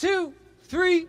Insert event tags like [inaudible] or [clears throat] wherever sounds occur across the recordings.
two, three.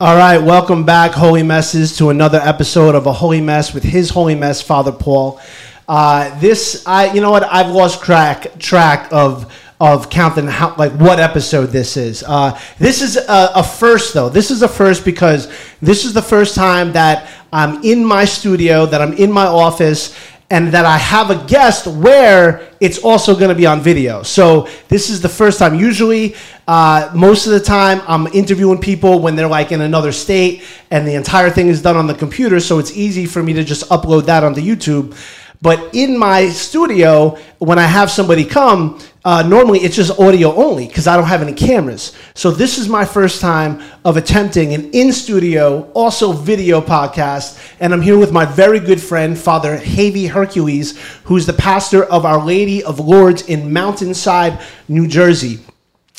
All right, welcome back, Holy Messes, to another episode of a Holy Mess with His Holy Mess, Father Paul. Uh, this, I, you know what? I've lost track track of of counting how like what episode this is. Uh, this is a, a first though. This is a first because this is the first time that I'm in my studio, that I'm in my office, and that I have a guest where it's also going to be on video. So this is the first time. Usually, uh, most of the time, I'm interviewing people when they're like in another state, and the entire thing is done on the computer. So it's easy for me to just upload that onto YouTube. But in my studio, when I have somebody come, uh, normally it's just audio only because I don't have any cameras. So this is my first time of attempting an in studio, also video podcast. And I'm here with my very good friend, Father Jeivi Hercules, who's the pastor of Our Lady of Lourdes in Mountainside, New Jersey.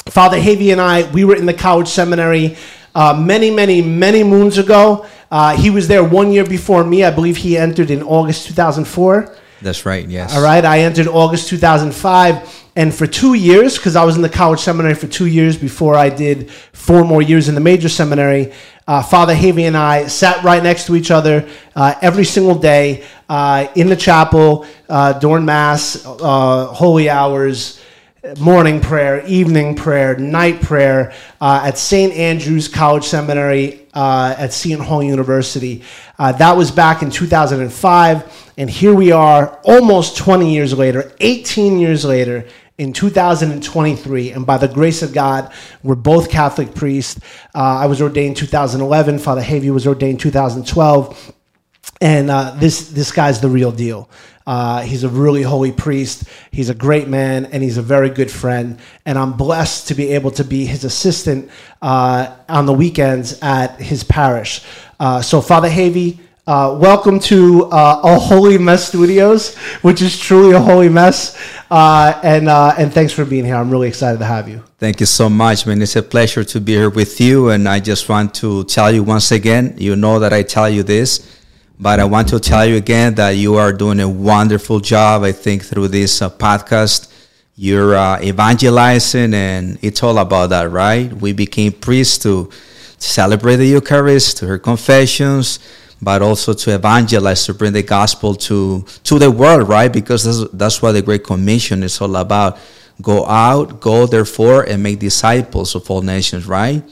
Father Jeivi and I, we were in the college seminary uh, many, many, many moons ago. Uh, he was there one year before me. I believe he entered in August 2004. That's right, yes. All right, I entered August 2005. And for two years, because I was in the college seminary for two years before I did four more years in the major seminary, uh, Father Jeivi and I sat right next to each other uh, every single day uh, in the chapel uh, during Mass, uh, holy hours, morning prayer, evening prayer, night prayer uh, at St. Andrew's College Seminary at Seton Hall University. That was back in 2005. And here we are almost 20 years later, 18 years later, in 2023. And by the grace of God, we're both Catholic priests. Uh, I was ordained 2011, Father Jeivi was ordained 2012. And uh, this, this guy's the real deal. Uh, he's a really holy priest. He's a great man, and he's a very good friend. And I'm blessed to be able to be his assistant uh, on the weekends at his parish. Uh, so, Father Jeivi, uh, welcome to uh, a Holy Mess Studios, which is truly a holy mess. Uh, and and thanks for being here. I'm really excited to have you. Thank you so much, man. It's a pleasure to be here with you. And I just want to tell you once again, you know that I tell you this but I want to tell you again that you are doing a wonderful job. I think through this uh, podcast, you're uh, evangelizing, and it's all about that, right? We became priests to celebrate the Eucharist, to hear confessions, but also to evangelize, to bring the gospel to to the world, right? Because that's, that's what the Great Commission is all about. Go out, go therefore, and make disciples of all nations, right?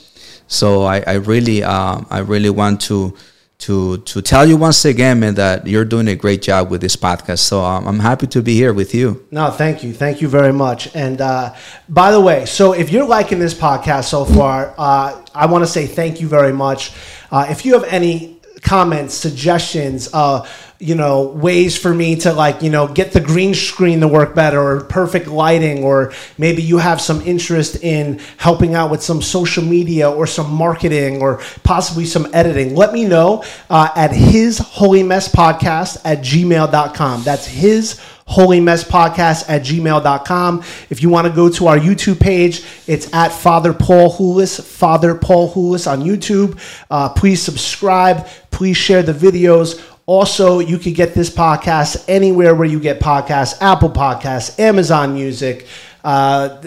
So I, I really, um, I really want to to to tell you once again, man, that you're doing a great job with this podcast. So um, I'm happy to be here with you. No, thank you, thank you very much. And uh, by the way, so if you're liking this podcast so far, uh, I want to say thank you very much. Uh, if you have any comments, suggestions, uh, you know, ways for me to like, you know, get the green screen to work better or perfect lighting, or maybe you have some interest in helping out with some social media or some marketing or possibly some editing, let me know uh, at his holy mess podcast at gmail.com. That's his holy mess podcast at gmail.com. If you want to go to our YouTube page, it's at Father Paul Houlis, Father Paul Houlis on YouTube. Uh, please subscribe. Please share the videos also, you can get this podcast anywhere where you get podcasts Apple Podcasts, Amazon Music, uh,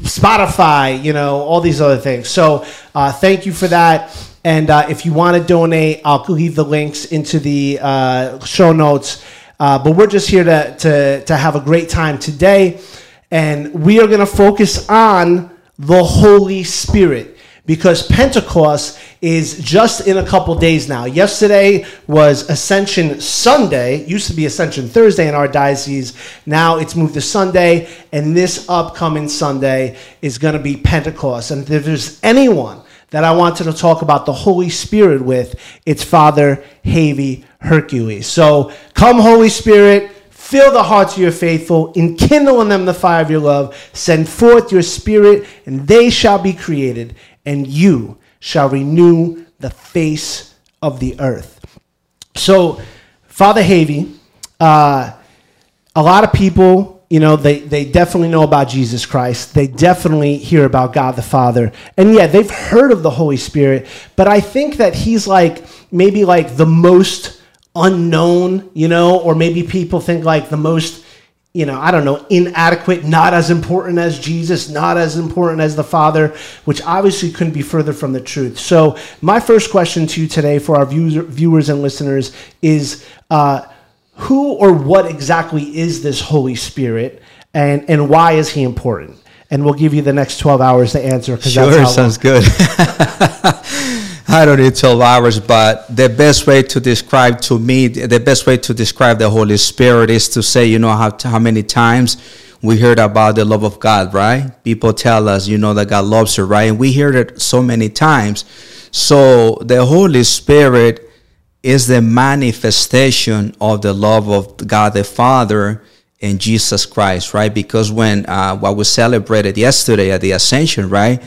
Spotify, you know, all these other things. So, uh, thank you for that. And uh, if you want to donate, I'll leave the links into the uh, show notes. Uh, but we're just here to, to, to have a great time today. And we are going to focus on the Holy Spirit because Pentecost is just in a couple days now. Yesterday was Ascension Sunday, used to be Ascension Thursday in our diocese. Now it's moved to Sunday, and this upcoming Sunday is going to be Pentecost. And if there's anyone that I wanted to talk about the Holy Spirit with, it's Father Jeivi Hercules. So come, Holy Spirit. Fill the hearts of your faithful, enkindle in them the fire of your love, send forth your spirit, and they shall be created, and you shall renew the face of the earth. So, Father Jeivi, uh, a lot of people you know, they, they definitely know about Jesus Christ. They definitely hear about God the Father. And yeah, they've heard of the Holy Spirit, but I think that he's like maybe like the most unknown, you know, or maybe people think like the most, you know, I don't know, inadequate, not as important as Jesus, not as important as the Father, which obviously couldn't be further from the truth. So, my first question to you today for our viewers, viewers and listeners is, uh, who or what exactly is this Holy Spirit and, and why is he important? And we'll give you the next 12 hours to answer. Sure, that's sounds good. [laughs] I don't need 12 hours, but the best way to describe to me, the best way to describe the Holy Spirit is to say, you know, how, how many times we heard about the love of God, right? People tell us, you know, that God loves you, right? And we hear it so many times. So the Holy Spirit is the manifestation of the love of God the Father and Jesus Christ, right? Because when uh, what we celebrated yesterday at the Ascension, right?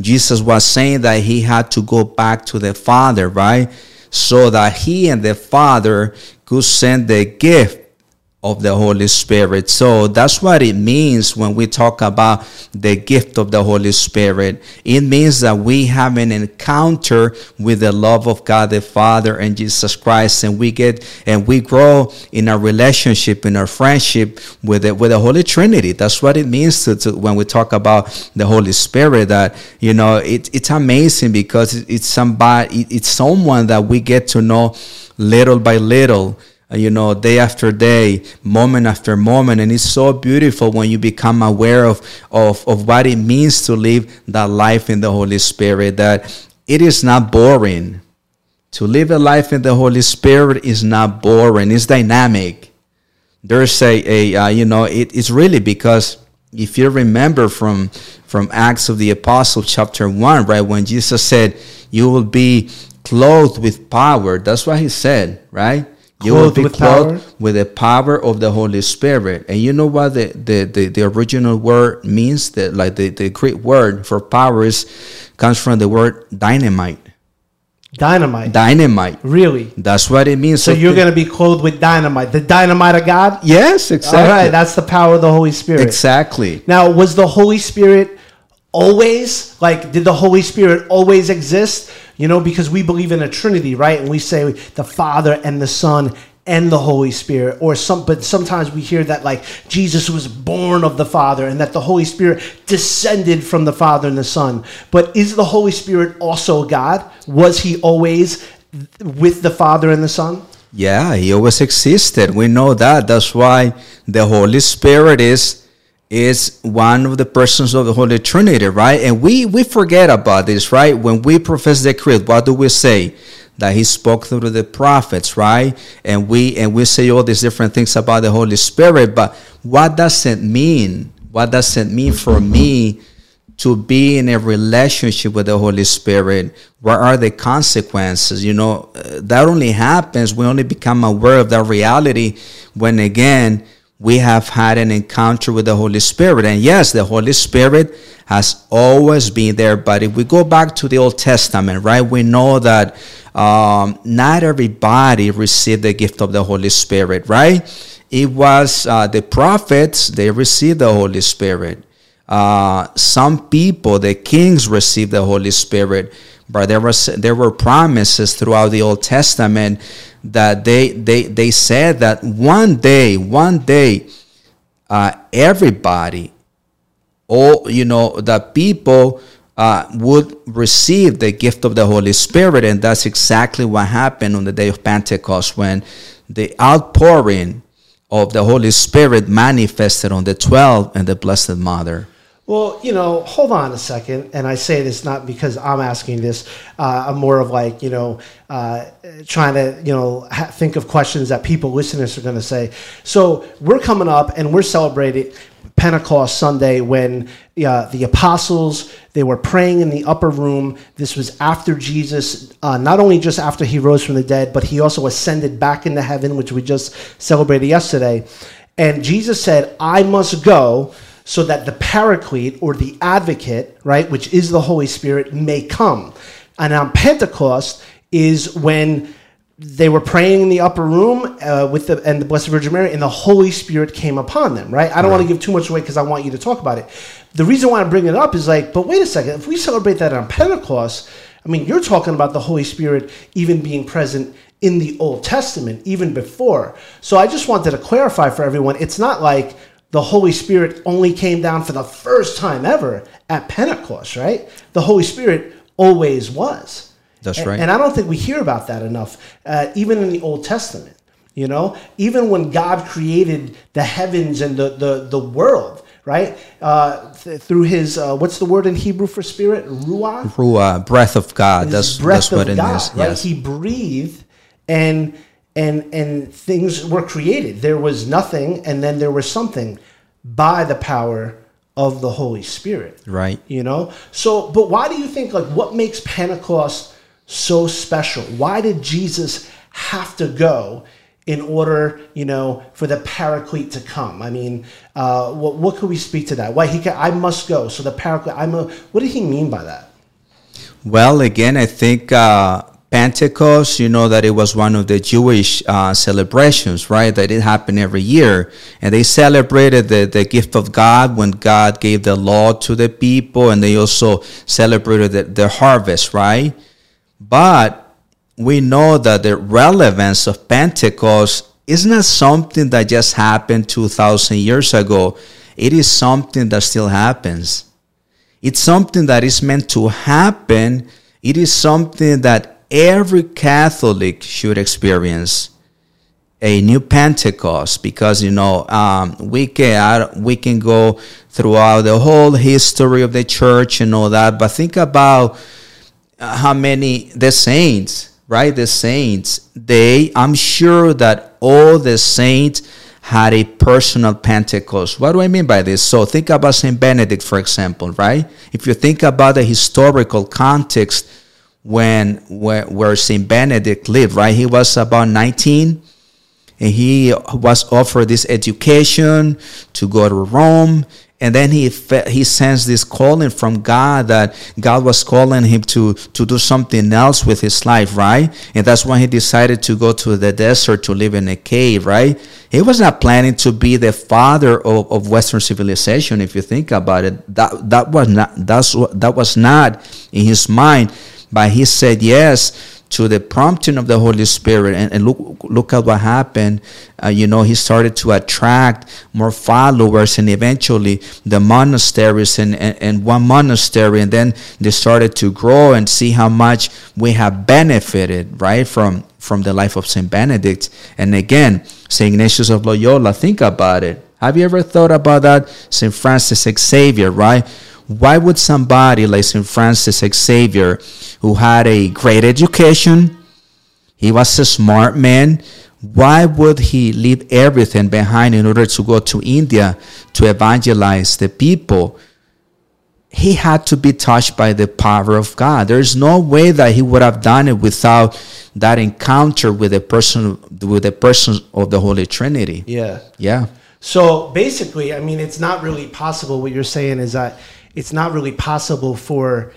Jesus was saying that he had to go back to the Father, right? So that he and the Father could send the gift of the Holy Spirit. So that's what it means when we talk about the gift of the Holy Spirit. It means that we have an encounter with the love of God the Father and Jesus Christ, and we get and we grow in our relationship, in our friendship with the, with the Holy Trinity. That's what it means to, to when we talk about the Holy Spirit. That you know, it, it's amazing because it's somebody, it's someone that we get to know little by little you know, day after day, moment after moment. And it's so beautiful when you become aware of, of, of what it means to live that life in the Holy Spirit, that it is not boring. To live a life in the Holy Spirit is not boring, it's dynamic. There's a, a uh, you know, it, it's really because if you remember from from Acts of the apostles chapter 1, right, when Jesus said, You will be clothed with power, that's what he said, right? You will be with clothed power? with the power of the Holy Spirit. And you know what the, the, the, the original word means? That like the, the Greek word for power is comes from the word dynamite. Dynamite. Dynamite. Really? That's what it means. So, so you're going to be clothed with dynamite. The dynamite of God? Yes, exactly. All right, that's the power of the Holy Spirit. Exactly. Now, was the Holy Spirit always like did the Holy Spirit always exist? You know, because we believe in a Trinity, right? And we say the Father and the Son and the Holy Spirit, or some, but sometimes we hear that like Jesus was born of the Father and that the Holy Spirit descended from the Father and the Son. But is the Holy Spirit also God? Was he always with the Father and the Son? Yeah, he always existed. We know that. That's why the Holy Spirit is is one of the persons of the Holy Trinity, right? And we we forget about this, right? When we profess the creed, what do we say? That he spoke through the prophets, right? And we and we say all these different things about the Holy Spirit, but what does it mean? What does it mean for me to be in a relationship with the Holy Spirit? What are the consequences? You know, uh, that only happens. We only become aware of that reality when again we have had an encounter with the Holy Spirit. And yes, the Holy Spirit has always been there. But if we go back to the Old Testament, right, we know that um, not everybody received the gift of the Holy Spirit, right? It was uh, the prophets, they received the Holy Spirit. Uh, some people, the kings, received the Holy Spirit, but there was there were promises throughout the Old Testament that they they they said that one day, one day, uh, everybody, all you know, the people uh, would receive the gift of the Holy Spirit, and that's exactly what happened on the day of Pentecost when the outpouring of the Holy Spirit manifested on the twelve and the Blessed Mother. Well, you know, hold on a second. And I say this not because I'm asking this. Uh, I'm more of like, you know, uh, trying to, you know, ha- think of questions that people, listeners, are going to say. So we're coming up and we're celebrating Pentecost Sunday when uh, the apostles they were praying in the upper room. This was after Jesus, uh, not only just after he rose from the dead, but he also ascended back into heaven, which we just celebrated yesterday. And Jesus said, "I must go." So that the paraclete or the advocate, right, which is the Holy Spirit, may come. And on Pentecost is when they were praying in the upper room uh, with the and the Blessed Virgin Mary, and the Holy Spirit came upon them. Right? I don't want to give too much away because I want you to talk about it. The reason why I'm bringing it up is like, but wait a second. If we celebrate that on Pentecost, I mean, you're talking about the Holy Spirit even being present in the Old Testament, even before. So I just wanted to clarify for everyone. It's not like the Holy Spirit only came down for the first time ever at Pentecost, right? The Holy Spirit always was. That's And- right. And I don't think we hear about that enough, uh, even in the Old Testament. You know, even when God created the heavens and the the, the world, right? Uh, th- through His uh, what's the word in Hebrew for spirit? Ruah. Ruah, breath of God. His That's breath that's what of it God, is. right? Yes. He breathed, and and and things were created. There was nothing, and then there was something by the power of the Holy Spirit Right. you know? So but why do you think like what makes pentecost so special? Why did jesus have to go in order you know for the paraclete to come? I mean uh, what, what could we speak to that? Why he can, i must go so the paraclete i'm a what did he mean by that? Well, again, I think uh, Pentecost, you know that it was one of the Jewish uh, celebrations, right? That it happened every year. And they celebrated the, the gift of God when God gave the law to the people, and they also celebrated the, the harvest, right? But we know that the relevance of Pentecost is not something that just happened 2,000 years ago, it is something that still happens. It's something that is meant to happen. It is something that every Catholic should experience. A new Pentecost, because you know um, we can we can go throughout the whole history of the church and all that, but think about how many the saints, right? The saints, they I'm sure that all the saints had a personal Pentecost. What do I mean by this? So think about Saint Benedict, for example, right? If you think about the historical context when where, where Saint Benedict lived, right? He was about 19 and he was offered this education to go to Rome. And then he fe- he sensed this calling from God that God was calling him to to do something else with his life, right? And that's when he decided to go to the desert to live in a cave, right? He was not planning to be the father of, of Western civilization. If you think about it, that that was not that's that was not in his mind. But he said yes to the prompting of the Holy Spirit, and, and look look at what happened. Uh, you know, he started to attract more followers, and eventually the monasteries and, and, and one monastery, and then they started to grow and see how much we have benefited, right, from from the life of Saint Benedict. And again, Saint Ignatius of Loyola. Think about it. Have you ever thought about that? Saint Francis Xavier, right? Why would somebody like St. Francis Xavier, who had a great education, he was a smart man, why would he leave everything behind in order to go to India to evangelize the people? He had to be touched by the power of God. There's no way that he would have done it without that encounter with the person with the person of the Holy Trinity. yeah Yeah. So basically, I mean, it's not really possible. What you're saying is that it's not really possible for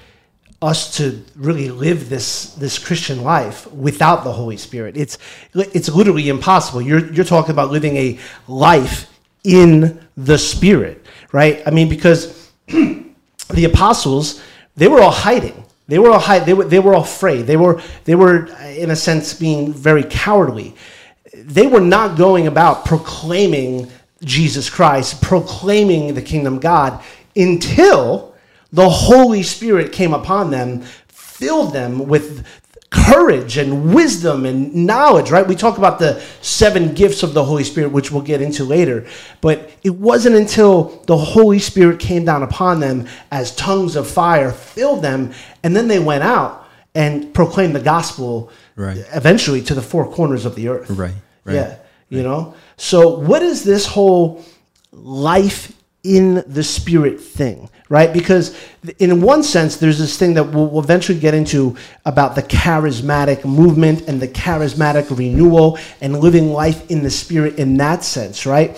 us to really live this this Christian life without the Holy Spirit. It's it's literally impossible. You're you're talking about living a life in the Spirit, right? I mean, because [clears throat] the apostles they were all hiding. They were all hide. They were they were all afraid. They were they were in a sense being very cowardly they were not going about proclaiming Jesus Christ, proclaiming the kingdom God until the Holy Spirit came upon them, filled them with courage and wisdom and knowledge, right? We talk about the seven gifts of the Holy Spirit, which we'll get into later. But it wasn't until the Holy Spirit came down upon them as tongues of fire, filled them, and then they went out and proclaimed the gospel Right. eventually to the four corners of the earth. Right, right, Yeah. You know? So what is this whole life in the spirit thing, right? Because in one sense, there's this thing that we'll, eventually get into about the charismatic movement and the charismatic renewal and living life in the spirit in that sense, right?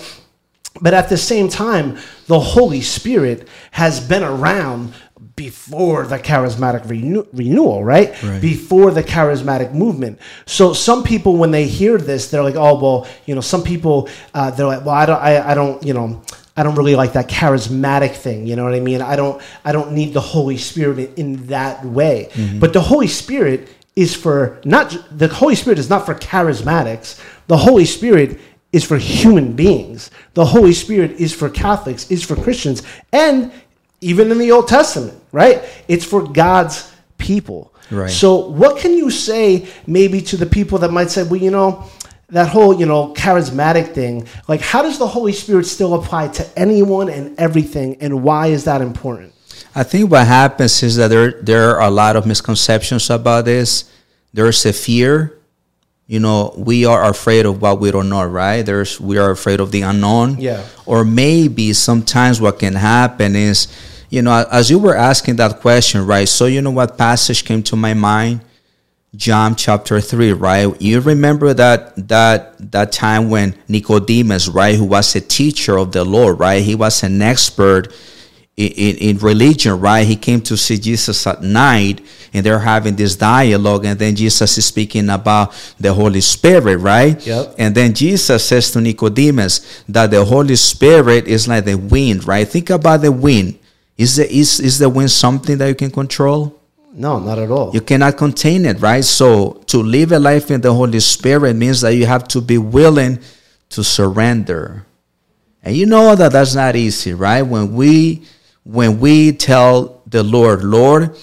But at the same time, the Holy Spirit has been around before the charismatic renew- renewal, right? Right. Before the charismatic movement. So some people, when they hear this, they're like, "Oh, well, you know." Some people, uh, they're like, "Well, I don't, I, I don't, you know." I don't really like that charismatic thing, you know what I mean? I don't I don't need the Holy Spirit in, in that way. Mm-hmm. But the Holy Spirit is for not the Holy Spirit is not for charismatics. The Holy Spirit is for human beings. The Holy Spirit is for Catholics, is for Christians, and even in the Old Testament, right? It's for God's people. Right. So, what can you say maybe to the people that might say, well, you know, that whole, you know, charismatic thing, like how does the Holy Spirit still apply to anyone and everything, and why is that important? I think what happens is that there there are a lot of misconceptions about this. There's a fear. You know, we are afraid of what we don't know, right? There's we are afraid of the unknown. Yeah. Or maybe sometimes what can happen is, you know, as you were asking that question, right? So you know what passage came to my mind? John chapter 3, right? You remember that that that time when Nicodemus, right, who was a teacher of the Lord, right? He was an expert in, in, in religion, right? He came to see Jesus at night and they're having this dialogue, and then Jesus is speaking about the Holy Spirit, right? Yep. And then Jesus says to Nicodemus that the Holy Spirit is like the wind, right? Think about the wind. Is the is, is the wind something that you can control? No, not at all. You cannot contain it, right? So to live a life in the Holy Spirit means that you have to be willing to surrender. And you know that that's not easy, right? When we when we tell the Lord, Lord,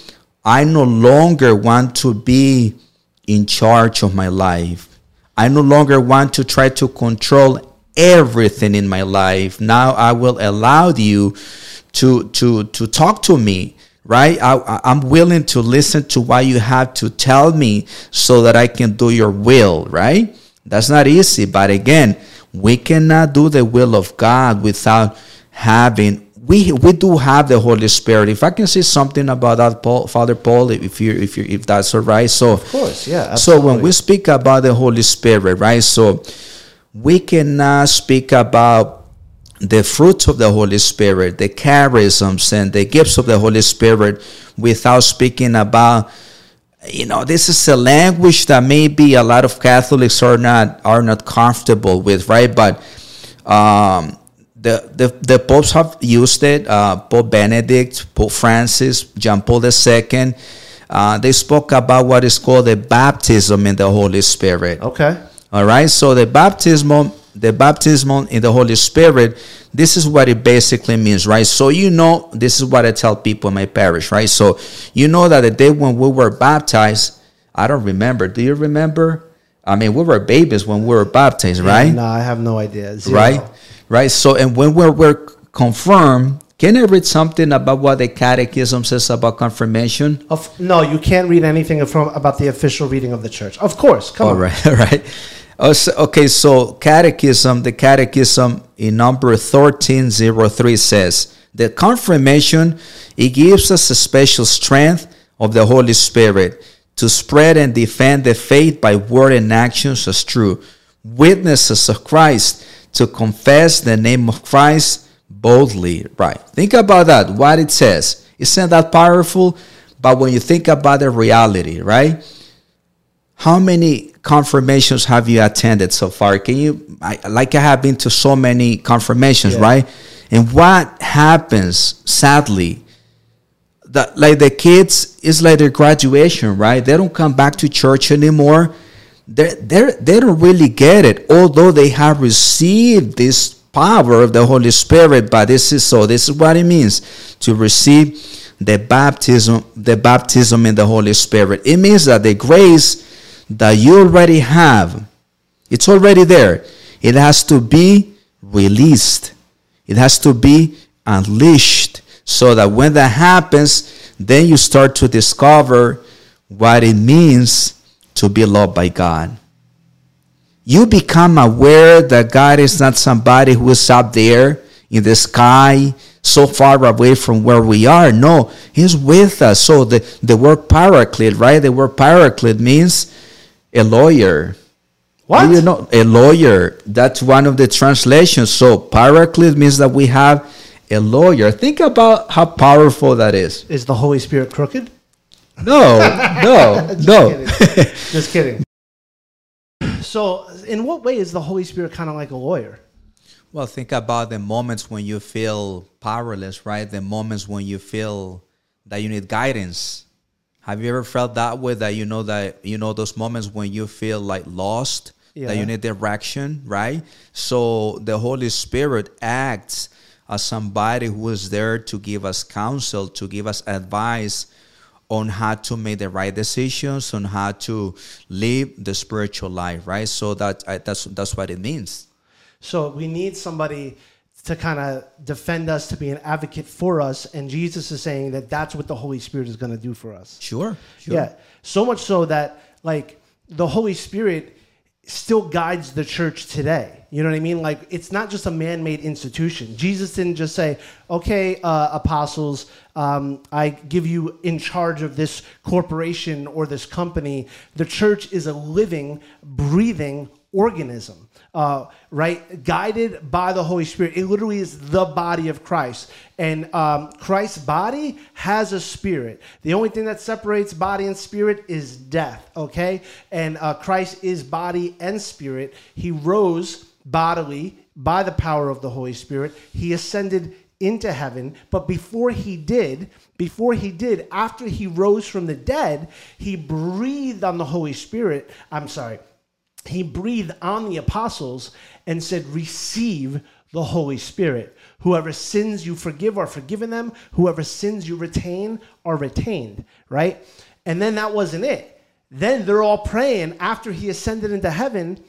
I no longer want to be in charge of my life. I no longer want to try to control everything in my life. Now I will allow you to to to talk to me right I, i'm willing to listen to what you have to tell me so that i can do your will right that's not easy but again we cannot do the will of god without having we we do have the holy spirit if i can say something about that paul father paul if you if you if that's all right so Of course, yeah. so when we speak about the Holy Spirit, right? So we cannot speak about the fruits of the Holy Spirit, the charisms and the gifts of the Holy Spirit without speaking about you know this is a language that maybe a lot of Catholics are not are not comfortable with, right? But um the, the, the popes have used it. Uh, Pope Benedict, Pope Francis, John Paul II. Uh, they spoke about what is called the baptism in the Holy Spirit. okay. All right. So the baptismal, the baptismal in the Holy Spirit, this is what it basically means, right? So you know, this is what I tell people in my parish, right? So you know that the day when we were baptized, I don't remember. Do you remember? I mean, we were babies when we were baptized, right? No, I have no idea. Zero. right? Right. So, and when we're, we're confirmed, can I read something about what the Catechism says about confirmation? Of, no, you can't read anything from about the official reading of the church. Of course, come All on. right, all [laughs] right. Okay, so Catechism, the Catechism in number 1303 says, the confirmation, it gives us a special strength of the Holy Spirit to spread and defend the faith by word and actions as true, witnesses of Christ, to confess the name of Christ boldly. Right. Think about that, what it says. Isn't that powerful? But when you think about the reality, right? How many confirmations have you attended so far? Can you I, like i have been to so many confirmations Yeah. right? And what happens sadly that like the kids is like their graduation right? They don't come back to church anymore. They they they don't really get it although they have received this power of the holy spirit but this is so this is what it means to receive the baptism the baptism in the holy spirit. It means that the grace that you already have it's already there it has to be released it has to be unleashed so that when that happens, then you start to discover what it means to be loved by God. You become aware that God is not somebody who is up there in the sky, so far away from where we are. No, He's with us. So the, the word paraclete, right? The word paraclete means a lawyer, What? Do you know a lawyer? That's one of the translations. So paraclete means that we have a lawyer. Think about how powerful that is. Is the Holy Spirit crooked? No, no, [laughs] Just no. kidding. [laughs] Just kidding. So, in what way is the Holy Spirit kind of like a lawyer? Well, think about the moments when you feel powerless, right? The moments when you feel that you need guidance. Have you ever felt that way? That you know that you know those moments when you feel like lost, Yeah. that you need direction, right? So the Holy Spirit acts as somebody who is there to give us counsel, to give us advice on how to make the right decisions, on how to live the spiritual life, right? So that uh, that's that's what it means. So, we need somebody to kind of defend us, to be an advocate for us. And Jesus is saying that that's what the Holy Spirit is going to do for us. Sure, sure. Yeah. So much so that, like, the Holy Spirit still guides the church today. You know what I mean? Like, it's not just a man made institution. Jesus didn't just say, okay, uh, apostles, um, I give you in charge of this corporation or this company. The church is a living, breathing organism. Uh, right, guided by the Holy Spirit. It literally is the body of Christ, and um, Christ's body has a spirit. The only thing that separates body and spirit is death. Okay, and uh, Christ is body and spirit. He rose bodily by the power of the Holy Spirit. He ascended into heaven, but before he did, before he did, after he rose from the dead, he breathed on the Holy Spirit. I'm sorry he breathed on the apostles and said, Receive the Holy Spirit. Whoever sins you forgive are forgiven them. Whoever sins you retain are retained, right? And then that wasn't it. Then they're all praying after he ascended into heaven,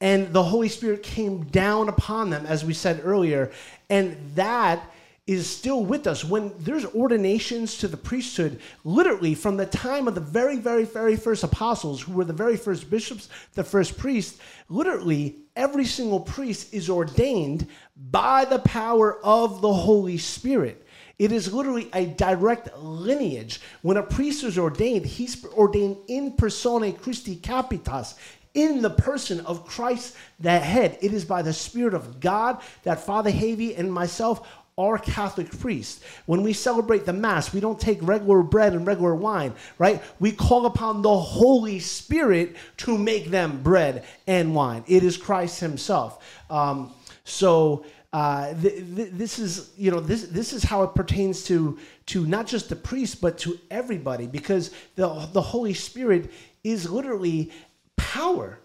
and the Holy Spirit came down upon them, as we said earlier. And that is still with us. When there's ordinations to the priesthood literally from the time of the very very very first apostles who were the very first bishops the first priests literally every single priest is ordained by the power of the holy spirit. It is literally a direct lineage. When a priest is ordained he's ordained in persona christi capitis in the person of Christ, that head. It is by the Spirit of God that Father Jeivi and myself are Catholic priests. When we celebrate the Mass, we don't take regular bread and regular wine, right? We call upon the Holy Spirit to make them bread and wine. It is Christ Himself. Um, so, uh, th- th- this is you know this this is how it pertains to to not just the priest but to everybody because the the Holy Spirit is literally power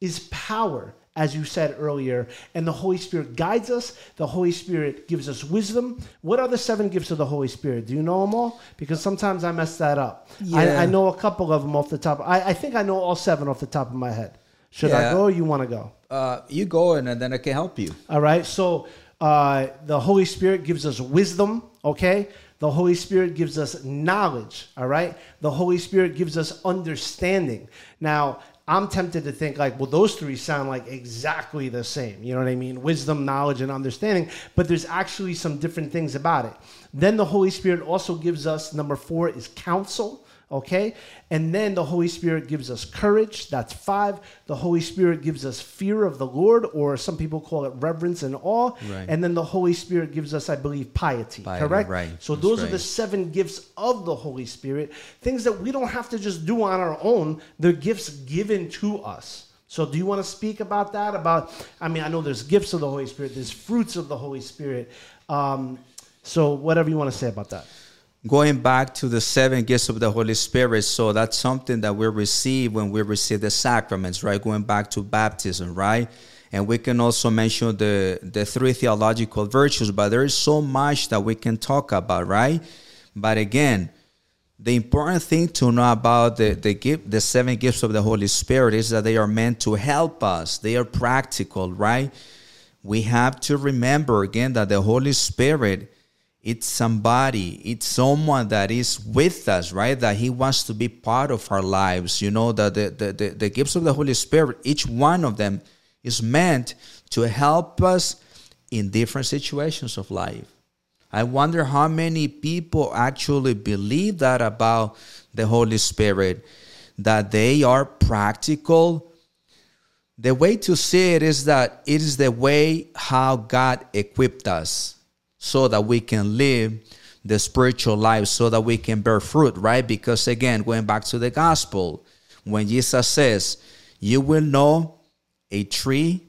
is power as you said earlier and the holy spirit guides us the holy spirit gives us wisdom what are the seven gifts of the holy spirit do you know them all because sometimes i mess that up I, Yeah. I know a couple of them off the top I, I think i know all seven off the top of my head should i go or you want to go Uh, you go and then I can help you. all right. So uh, the Holy Spirit gives us wisdom. Okay. The Holy Spirit gives us knowledge. All right. The Holy Spirit gives us understanding. Now, I'm tempted to think like, well, those three sound like exactly the same. You know what I mean? Wisdom, knowledge, and understanding. But there's actually some different things about it. Then the Holy Spirit also gives us number four is counsel. Okay. And then the Holy Spirit gives us courage. That's five. The Holy Spirit gives us fear of the Lord, or some people call it reverence and awe. Right. And then the Holy Spirit gives us, I believe, piety. Piety, correct? right. So That's those are the seven gifts of the Holy Spirit, things that we don't have to just do on our own. They're gifts given to us. So do you want to speak about that? About, I mean, I know there's gifts of the Holy Spirit, there's fruits of the Holy Spirit. Um, so whatever you want to say about that. Going back to the seven gifts of the Holy Spirit, so that's something that we receive when we receive the sacraments, right? Going back to baptism, right? And we can also mention the, the three theological virtues, but there is so much that we can talk about, right? But again, the important thing to know about the, the gift, the seven gifts of the Holy Spirit is that they are meant to help us. They are practical, right? We have to remember again that the Holy Spirit it's somebody it's someone that is with us right? That he wants to be part of our lives. You know that the, the, the, gifts of the holy spirit each one of them is meant to help us in different situations of life. I wonder how many people actually believe that about the holy spirit that they are practical. The way to see it is that it is the way how God equipped us so that we can live the spiritual life, so that we can bear fruit, right? Because again, going back to the gospel, when Jesus says, You will know a tree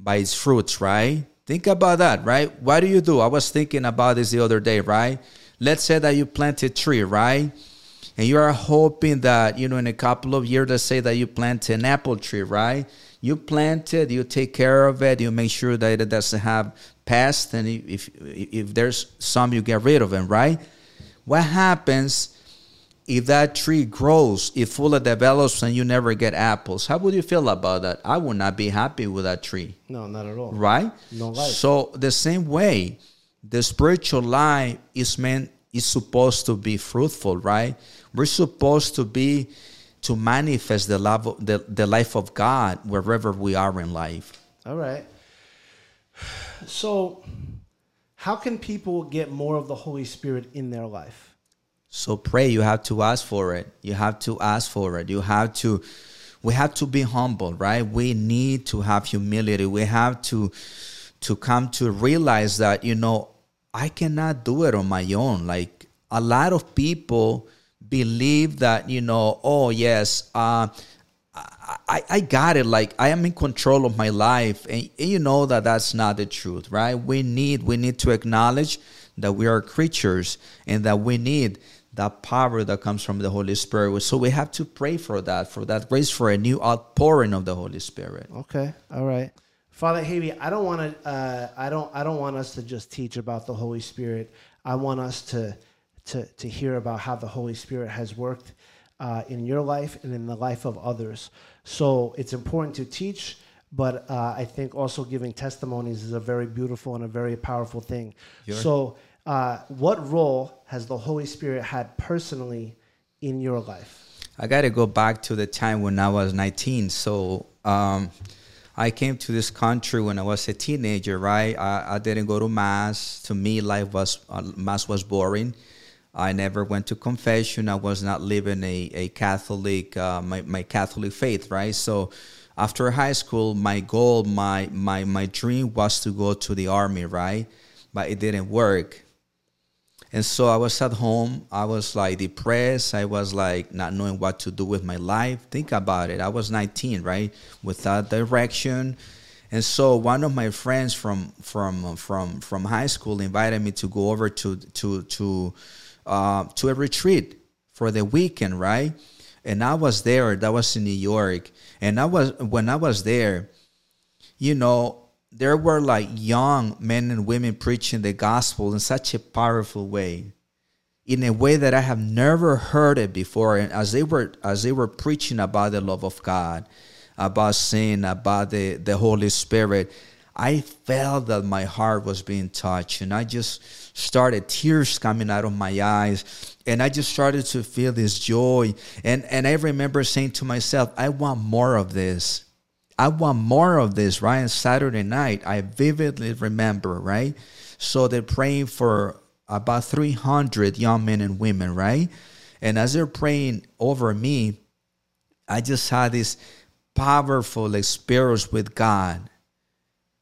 by its fruits, right? Think about that, right? What do you do? I was thinking about this the other day, right? Let's say that you plant a tree, right? And you are hoping that, you know, in a couple of years, let's say that you plant an apple tree, right? You plant it, you take care of it, you make sure that it doesn't have pests, and if, if there's some, you get rid of them, right? What happens if that tree grows, it fully develops, and you never get apples? How would you feel about that? I would not be happy with that tree. No, not at all. Right? No life. So the same way, the spiritual life is meant is supposed to be fruitful, right? We're supposed to be to manifest the love of, the, the life of God wherever we are in life. All right. So, how can people get more of the Holy Spirit in their life? So pray. You have to ask for it. You have to ask for it. You have to. We have to be humble, right? We need to have humility. We have to to come to realize that you know I cannot do it on my own. Like a lot of people believe that you know, oh yes, uh, I, I got it. Like I am in control of my life, and, and you know that that's not the truth, right? We need we need to acknowledge that we are creatures and that we need that power that comes from the Holy Spirit. So we have to pray for that, for that grace, for a new outpouring of the Holy Spirit. Okay, all right. Father Jeivi, I don't want to. Uh, I don't. I don't want us to just teach about the Holy Spirit. I want us to to to hear about how the Holy Spirit has worked uh, in your life and in the life of others. So it's important to teach, but uh, I think also giving testimonies is a very beautiful and a very powerful thing. So, uh, what role has the Holy Spirit had personally in your life? I got to go back to the time when I was 19. So, um, I came to this country when I was a teenager, right? I, I didn't go to mass. To me, life was uh, mass was boring. I never went to confession. I was not living a, a Catholic, uh, my, my Catholic faith, right? So after high school, my goal, my, my, my dream was to go to the army, right? But it didn't work. And so I was at home. I was like depressed. I was like not knowing what to do with my life. Think about it. I was 19, right? Without direction. And so one of my friends from from from from high school invited me to go over to to to uh, to a retreat for the weekend, right? And I was there. That was in New York. And I was when I was there, you know, there were like young men and women preaching the gospel in such a powerful way in a way that I have never heard it before. And as they were as they were preaching about the love of God, about sin, about the, the Holy Spirit, I felt that my heart was being touched and I just started tears coming out of my eyes and I just started to feel this joy. And and I remember saying to myself I want more of this. I want more of this right? And Saturday night I vividly remember right? So they're praying for about 300 young men and women right? And as they're praying over me I just had this powerful experience with God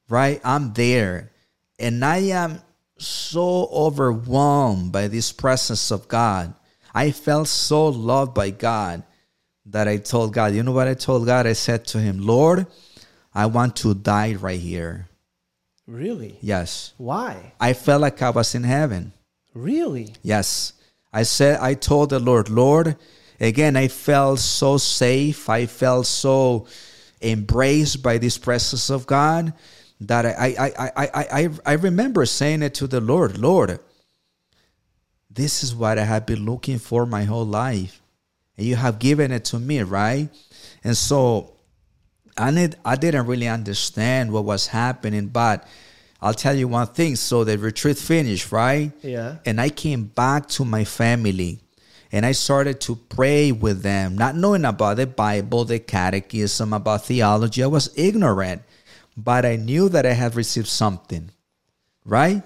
right? I'm there. And I am so overwhelmed by this presence of God. I felt so loved by God that I told God, you know what I told God? I said to him, Lord, I want to die right here. Really? Yes. Why? I felt like I was in heaven. Really? Yes. I said, I told the Lord, Lord, again, I felt so safe. I felt so embraced by this presence of God that I, I, I, I, I, I remember saying it to the Lord, Lord, this is what I have been looking for my whole life. And you have given it to me, right? And so I need, I didn't really understand what was happening, but I'll tell you one thing. So the retreat finished, right? Yeah. And I came back to my family and I started to pray with them, not knowing about the Bible, the catechism, about theology. I was ignorant but I knew that I had received something, right?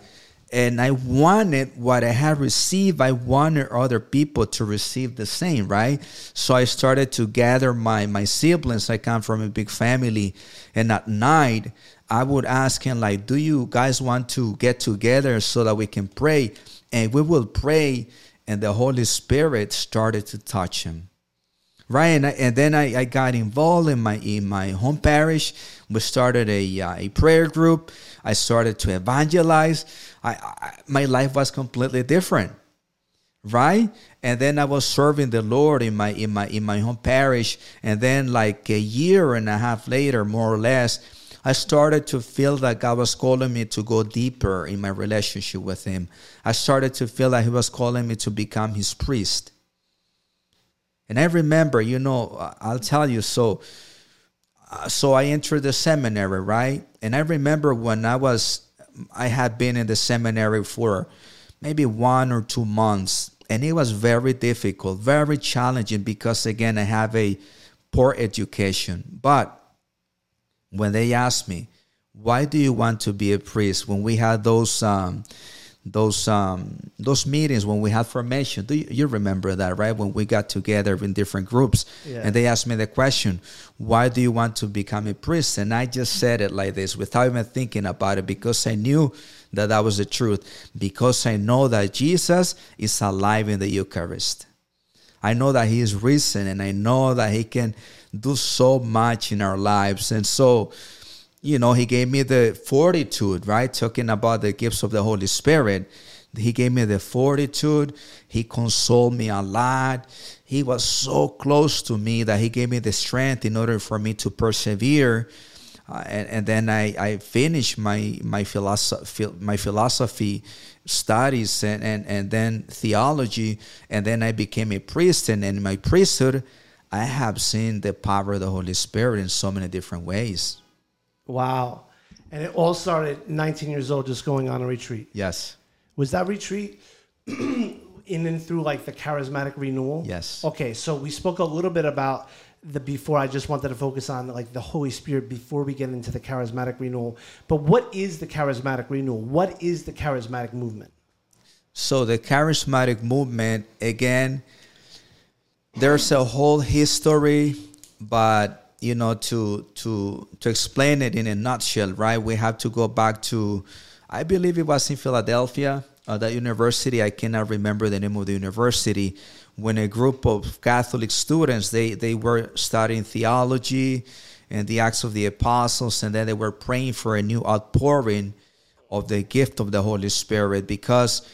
and I wanted what I had received, I wanted other people to receive the same, right? So I started to gather my, my siblings. I come from a big family. And at night, I would ask him, like, do you guys want to get together so that we can pray? And we will pray, and the Holy Spirit started to touch him right? And, I, and then I, I, got involved in my in my home parish. We started a, uh, a prayer group. I started to evangelize. I, I, my life was completely different, right? And then I was serving the Lord in my in my in my home parish. And then like a year and a half later, more or less. I started to feel that God was calling me to go deeper in my relationship with Him. I started to feel that He was calling me to become His priest. And I remember, you know, I'll tell you, so uh, so I entered the seminary, right? And I remember when I was, I had been in the seminary for maybe one or two months, and it was very difficult, very challenging because, again, I have a poor education. But when they asked me, why do you want to be a priest? When we had those, um, those um, those meetings when we had formation. Do you, you, remember that, right? When we got together in different groups, yeah. and they asked me the question, "Why do you want to become a priest?" And I just said it like this, without even thinking about it, because I knew that that was the truth. Because I know that Jesus is alive in the Eucharist. I know that He is risen, and I know that He can do so much in our lives, and so you know, he gave me the fortitude, right? Talking about the gifts of the Holy Spirit. He gave me the fortitude. He consoled me a lot. He was so close to me that he gave me the strength in order for me to persevere. Uh, and, and, then I, I finished my my philosophy my philosophy studies and, and, and then theology and then I became a priest and in my priesthood I have seen the power of the Holy Spirit in so many different ways. Wow. And it all started 19 years old, just going on a retreat. Yes. Was that retreat [clears throat] in and through like the charismatic renewal? Yes. Okay, so we spoke a little bit about the before. I just wanted to focus on like the Holy Spirit before we get into the charismatic renewal. But what is the charismatic renewal? What is the charismatic movement? So the charismatic movement, again, there's a whole history, but you know to to to explain it in a nutshell right? We have to go back to i believe it was in philadelphia uh, that university. I cannot remember the name of the university. When a group of catholic students they they were studying theology and the acts of the apostles and then they were praying for a new outpouring of the gift of the holy spirit because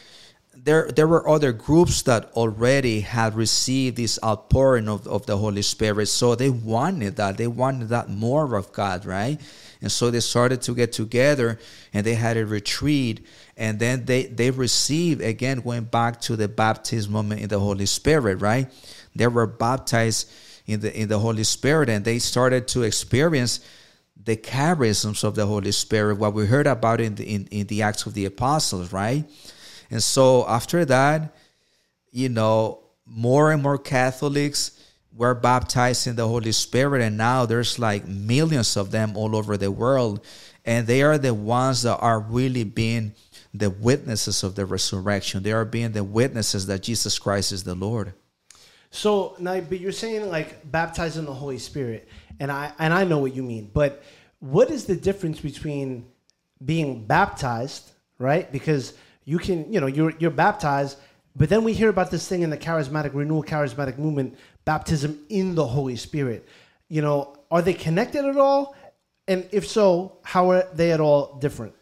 there there were other groups that already had received this outpouring of, of the Holy Spirit. So they wanted that. They wanted that more of God, right? And so they started to get together and they had a retreat. And then they, they received, again, going back to the baptism moment in the Holy Spirit, right? They were baptized in the in the Holy Spirit and they started to experience the charisms of the Holy Spirit, what we heard about in the in, in the Acts of the Apostles, right? And so after that, you know, more and more Catholics were baptized in the Holy Spirit, and now there's like millions of them all over the world. And they are the ones that are really being the witnesses of the resurrection. They are being the witnesses that Jesus Christ is the Lord. So now, but you're saying like baptized in the Holy Spirit, and I and I know what you mean. But what is the difference between being baptized, right? Because you can, you know, you're you're baptized, but then we hear about this thing in the charismatic renewal, charismatic movement, baptism in the Holy Spirit. You know, are they connected at all? And if so, how are they at all different?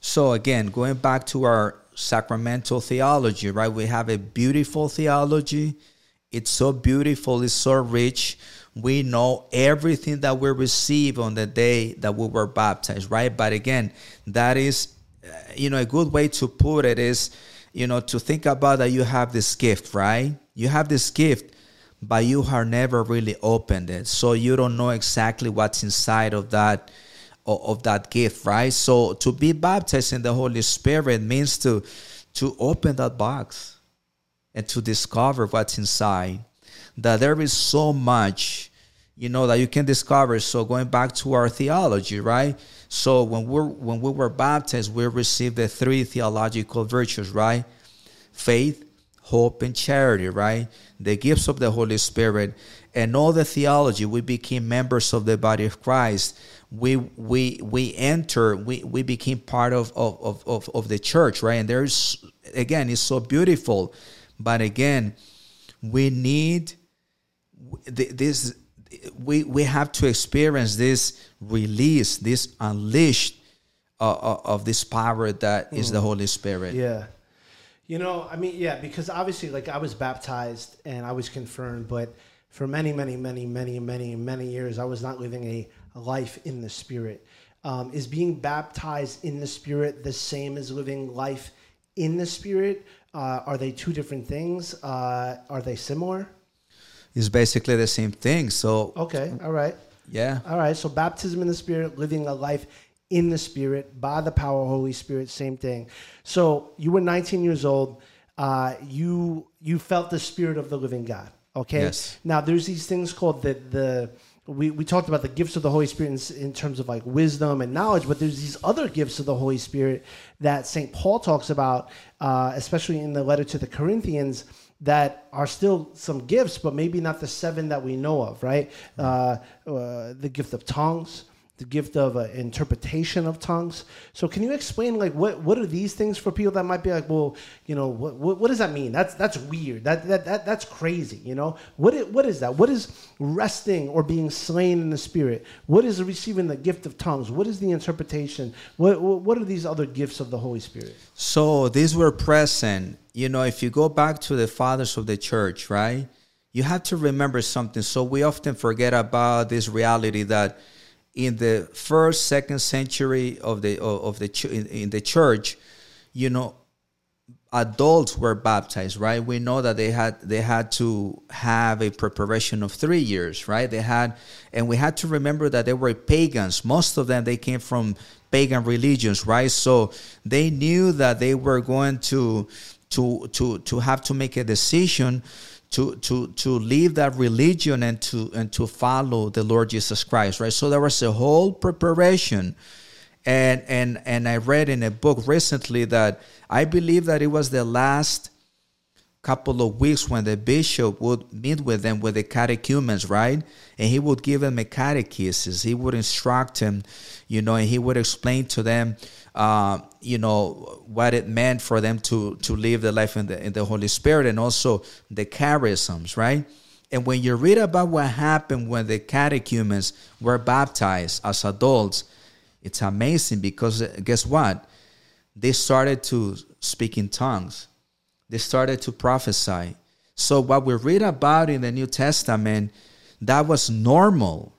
So again, going back to our sacramental theology, right? We have a beautiful theology. It's so beautiful, it's so rich. We know everything that we receive on the day that we were baptized, right? But again, that is Uh, you know, a good way to put it is, you know, to think about that you have this gift, right? You have this gift, but you have never really opened it. So you don't know exactly what's inside of that of that gift, right? So to be baptized in the Holy Spirit means to to open that box and to discover what's inside. That there is so much, you know, that you can discover. So going back to our theology, right? So when we're when we were baptized, we received the three theological virtues, right? Faith, hope, and charity, right? The gifts of the Holy Spirit and all the theology. We became members of the body of Christ. We we we enter, we, we became part of, of, of, of the church, right? And there's again, it's so beautiful. But again, we need this we we have to experience this release, this unleashed uh, uh of this power that is the Holy Spirit. Yeah. You know, I mean, yeah, because obviously, like, I was baptized and I was confirmed, but for many, many, many, many, many, many years, I was not living a, a life in the Spirit. Um, is being baptized in the Spirit the same as living life in the Spirit? Uh, are they two different things? Uh, are they similar? It's basically the same thing. So, okay, all right. Yeah. All right. So, baptism in the Spirit, living a life in the Spirit by the power of Holy Spirit, same thing. So, you were 19 years old. Uh, you you felt the Spirit of the living God. Okay. Yes. Now, there's these things called the the we, we talked about the gifts of the Holy Spirit in, in, terms of like wisdom and knowledge, but there's these other gifts of the Holy Spirit that St. Paul talks about, uh, especially in the letter to the Corinthians, that are still some gifts, but maybe not the seven that we know of, right? Uh, uh, the gift of tongues, the gift of uh, interpretation of tongues. So, can you explain like what what are these things for people that might be like, well, you know, what what, what does that mean? That's that's weird. That, that that that's crazy. You know, what is, what is that? What is resting or being slain in the spirit? What is receiving the gift of tongues? What is the interpretation? What what are these other gifts of the Holy Spirit? So these were present. You know, if you go back to the fathers of the church, right? You have to remember something. So we often forget about this reality that in the first second century of the of the in the church you know adults were baptized right? We know that they had they had to have a preparation of three years right? They had and we had to remember that they were pagans. Most of them they came from pagan religions right? So they knew that they were going to to to to have to make a decision to to to leave that religion and to and to follow the Lord Jesus Christ, right? So there was a whole preparation. And and and I read in a book recently that I believe that it was the last couple of weeks when the bishop would meet with them with the catechumens, right? And he would give them a catechesis. He would instruct them, you know, and he would explain to them, uh, you know, what it meant for them to to live the life in the in the Holy Spirit, and also the charisms, right? And when you read about what happened when the catechumens were baptized as adults, it's amazing because uh, guess what? They started to speak in tongues they started to prophesy. So, what we read about in the New Testament, that was normal.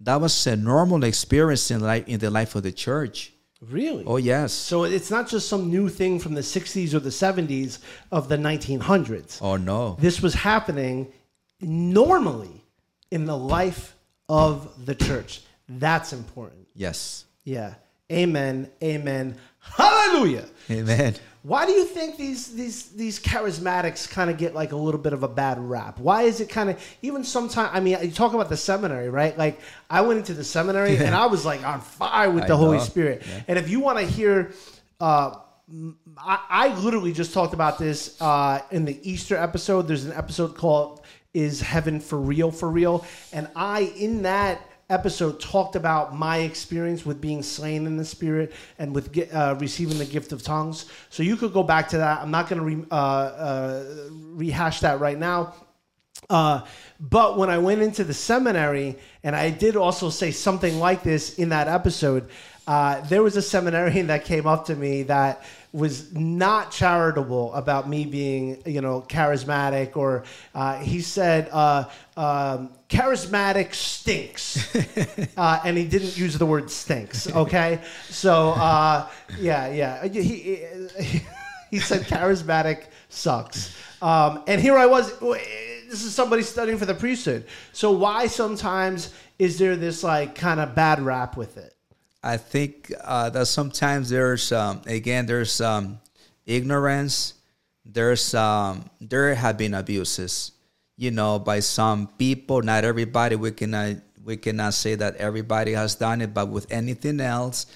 That was a normal experience in, life, in the life of the church. Really? Oh, yes. So it's not just some new thing from the 60s or the 70s of the 1900s. Oh, no. This was happening normally in the life of the church. That's important. Yes. Yeah. Amen. Amen. Hallelujah. Amen. Why do you think these these these charismatics kind of get like a little bit of a bad rap? Why is it kind of even sometimes? I mean, you talk about the seminary, right? Like I went into the seminary and I was like on fire with the I Holy. Spirit. Yeah. And if you want to hear, uh, I, I, literally just talked about this uh, in the Easter episode. There's an episode called "Is Heaven for Real?" For real, and I in that episode talked about my experience with being slain in the spirit and with uh, receiving the gift of tongues. So you could go back to that. I'm not going to re, uh, uh, rehash that right now. Uh, but when I went into the seminary, and I did also say something like this in that episode, uh, there was a seminarian [laughs] that came up to me that was not charitable about me being, you know, charismatic, or uh, he said, uh, um, charismatic stinks. [laughs] uh, and he didn't use the word stinks, okay? So, uh, yeah, yeah. He, he, [laughs] he, said charismatic sucks. Um, and here I was, this is somebody studying for the priesthood. So, why sometimes is there this, like, kind of bad rap with it? I think uh, that sometimes there's um, again there's um, ignorance. There's um, there have been abuses, you know, by some people. Not everybody. We cannot we cannot say that everybody has done it, but with anything else,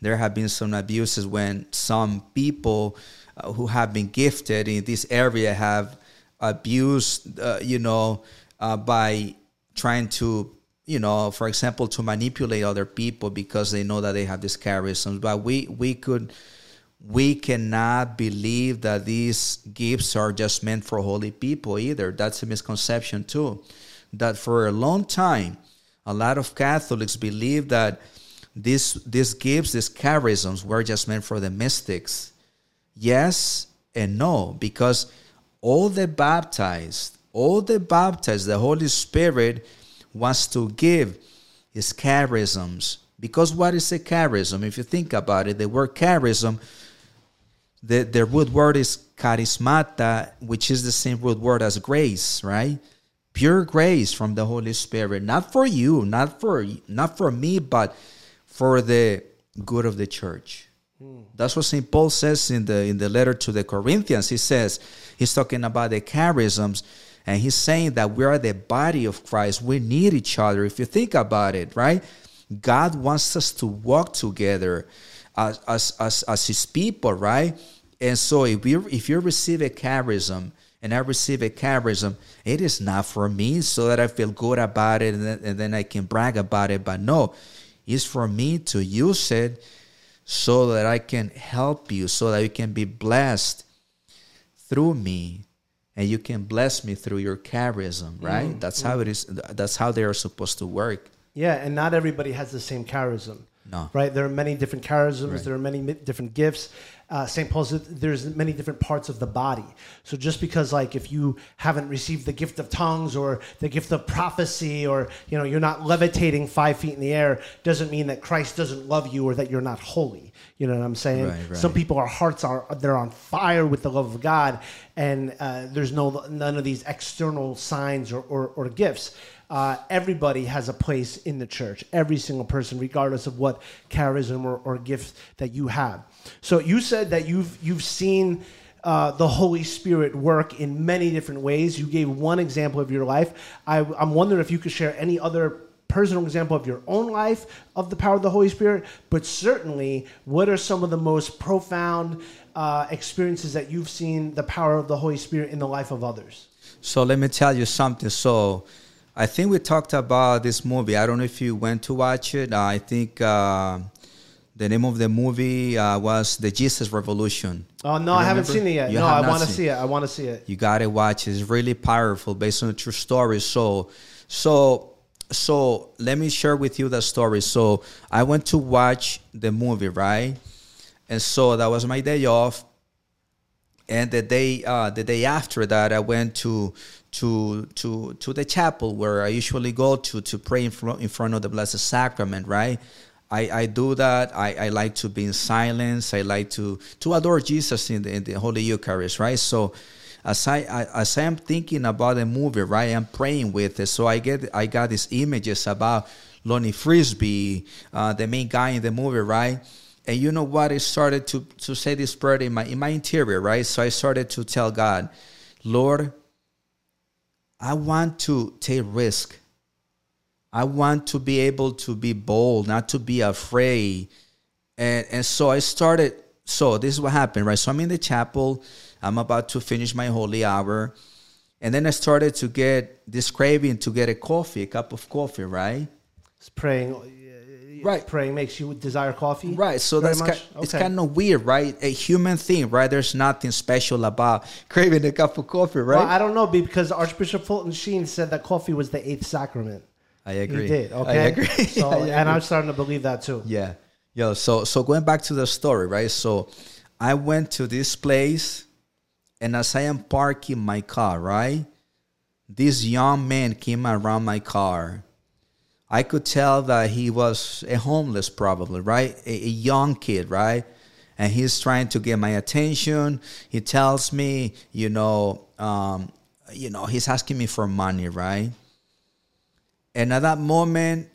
there have been some abuses when some people uh, who have been gifted in this area have abused, uh, you know, uh, by trying to, you know, for example, to manipulate other people because they know that they have these charisms. But we we could we cannot believe that these gifts are just meant for holy people either. That's a misconception too. That for a long time, a lot of Catholics believe that these these gifts, these charisms, were just meant for the mystics. Yes and no, because all the baptized, all the baptized, the Holy Spirit wants to give is charisms. Because what is a charism? If you think about it, the word charism the, the root word is charismata, which is the same root word as grace, right? Pure grace from the Holy Spirit, not for you, not for not for me, but for the good of the church. That's what St. Paul says in the in the letter to the Corinthians. He says he's talking about the charisms, and he's saying that we are the body of Christ. We need each other. If you think about it, right? God wants us to walk together as, as, as, as his people, right? And so if you if you receive a charism and I receive a charism, it is not for me so that I feel good about it and then, and then I can brag about it. But no, it's for me to use it so that I can help you, so that you can be blessed through me and you can bless me through your charism, right? Mm, that's mm. how it is. That's how they are supposed to work. Yeah, and not everybody has the same charism. No. Right? There are many different charisms. Right. There are many different gifts. Uh, St. Paul's, there's many different parts of the body. So just because, like, if you haven't received the gift of tongues or the gift of prophecy or, you know, you're not levitating five feet in the air, doesn't mean that Christ doesn't love you or that you're not holy. You know what I'm saying? Right, right. Some people, our hearts are, they're on fire with the love of God and uh, there's no, none of these external signs or, or, or gifts uh, everybody has a place in the church. Every single person, regardless of what charism or, or gift that you have. So you said that you've you've seen uh, the Holy Spirit work in many different ways. You gave one example of your life. I, I'm wondering if you could share any other personal example of your own life of the power of the Holy Spirit, but certainly, what are some of the most profound uh, experiences that you've seen the power of the Holy Spirit in the life of others? So let me tell you something. So I think we talked about this movie. I don't know if you went to watch it. I think uh, the name of the movie uh, was The Jesus Revolution. Oh no, I haven't seen it yet. You no, I want to see it. I want to see it. You got to watch it. It's really powerful, based on a true story. So, so, so let me share with you the story. So I went to watch the movie, right? And so that was my day off. And the day uh, the day after that I went to to to to the chapel where I usually go to to pray in front, in front of the Blessed Sacrament right? I, I do that. I, I like to be in silence. I like to to adore Jesus in the, in the Holy Eucharist right? So as I, I, as I am thinking about the movie right I'm praying with it so I get I got these images about Lonnie Frisbee uh, the main guy in the movie right and you know what? I started to, to say this prayer in my in my interior, right? So I started to tell God, Lord, I want to take risk. I want to be able to be bold, not to be afraid. And and so I started so this is what happened, right? So I'm in the chapel, I'm about to finish my holy hour. And then I started to get this craving to get a coffee, a cup of coffee, right? It's praying uh, right. praying makes you desire coffee. Right. So that's kind, okay. it's kind of weird, right? A human thing, right? There's nothing special about craving a cup of coffee, right? Well, I don't know because Archbishop Fulton Sheen said that coffee was the eighth sacrament. I agree. He did. Okay. I agree. [laughs] So, I agree. and I'm starting to believe that too. Yeah. Yo. So so going back to the story, right? So I went to this place, and as I am parking my car, right, this young man came around my car I could tell that he was a homeless, probably, right? A, a, young kid, right? And he's trying to get my attention. He tells me, you know, um, you know, he's asking me for money, right? And at that moment,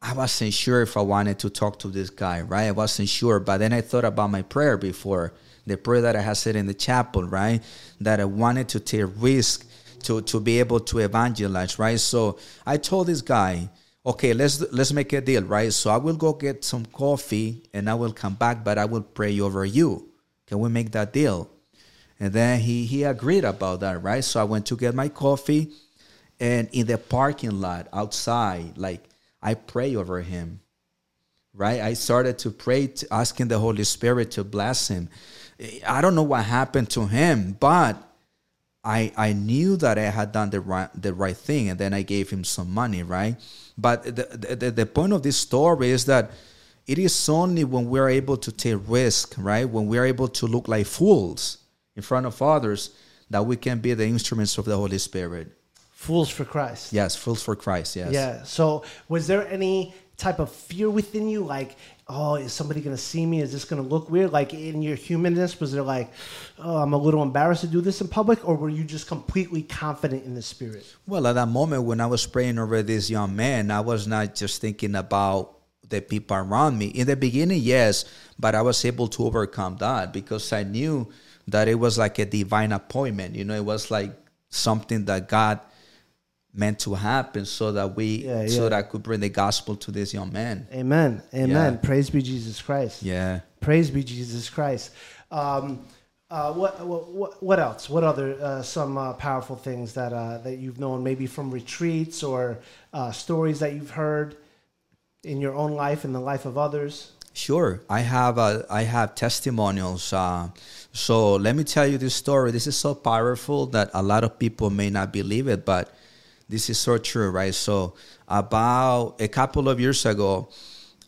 I wasn't sure if I wanted to talk to this guy, right? I wasn't sure. But then I thought about my prayer before, the prayer that I had said in the chapel, right? That I wanted to take risk to, to be able to evangelize, right? So I told this guy, okay, let's let's make a deal, right? So I will go get some coffee and I will come back, but I will pray over you. Can we make that deal? And then he he agreed about that, right? So I went to get my coffee, and in the parking lot outside, like I pray over him, right? I started to pray, to, asking the Holy Spirit to bless him. I don't know what happened to him, but I I knew that I had done the right the right thing, and then I gave him some money, right? But the the, the point of this story is that it is only when we're able to take risk, right? When we're able to look like fools in front of others, that we can be the instruments of the Holy Spirit. Fools for Christ. Yes, fools for Christ. Yes. Yeah. So, was there any type of fear within you, like, oh, is somebody going to see me? Is this going to look weird? Like in your humanness, was there like, oh, I'm a little embarrassed to do this in public, or were you just completely confident in the spirit? Well, at that moment when I was praying over this young man, I was not just thinking about the people around me. In the beginning, yes, but I was able to overcome that because I knew that it was like a divine appointment. You know, it was like something that God meant to happen so that we Yeah, so that I could bring the gospel to this young man. Amen. Amen. Yeah. Praise be Jesus Christ. Yeah. Praise be Jesus Christ. Um, uh, what, what what else? What other uh, some uh, powerful things that uh, that you've known, maybe from retreats or uh, stories that you've heard in your own life and the life of others? Sure, I have uh, I have testimonials. Uh, so let me tell you this story. This is so powerful that a lot of people may not believe it, but this is so true, right? So about a couple of years ago,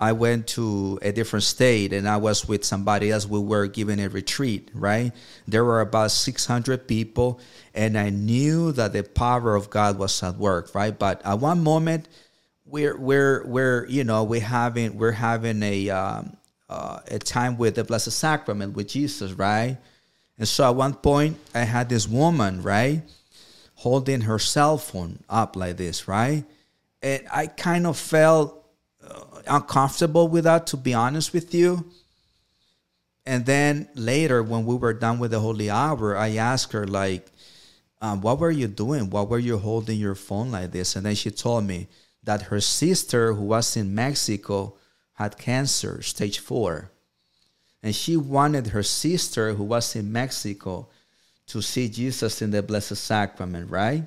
I went to a different state and I was with somebody else. We were giving a retreat, right? There were about 600 people, and I knew that the power of God was at work, right? But at one moment, we're we're we're you know we're having we're having a um, uh, a time with the Blessed Sacrament with Jesus, right? And so at one point, I had this woman, right, holding her cell phone up like this, right, and I kind of felt uh, uncomfortable with that, to be honest with you. And then later, when we were done with the holy hour, I asked her like, um, "What were you doing? What were you holding your phone like this?" And then she told me that her sister, who was in Mexico, had cancer, stage four, and she wanted her sister, who was in Mexico, to see Jesus in the Blessed Sacrament, right?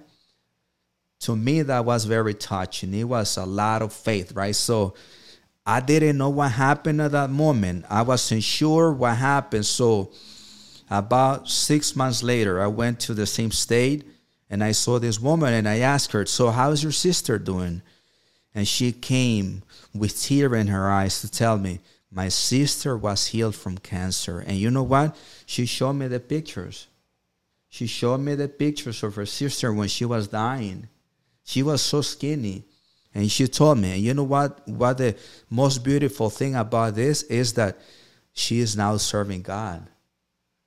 To me, that was very touching. It was a lot of faith, right? So I didn't know what happened at that moment. I wasn't sure what happened. So about six months later, I went to the same state and I saw this woman and I asked her, So, how's your sister doing? And she came with tear in her eyes to tell me, My sister was healed from cancer. And you know what? She showed me the pictures. She showed me the pictures of her sister when she was dying. She was so skinny. And she told me, and you know what? What the most beautiful thing about this is that she is now serving God.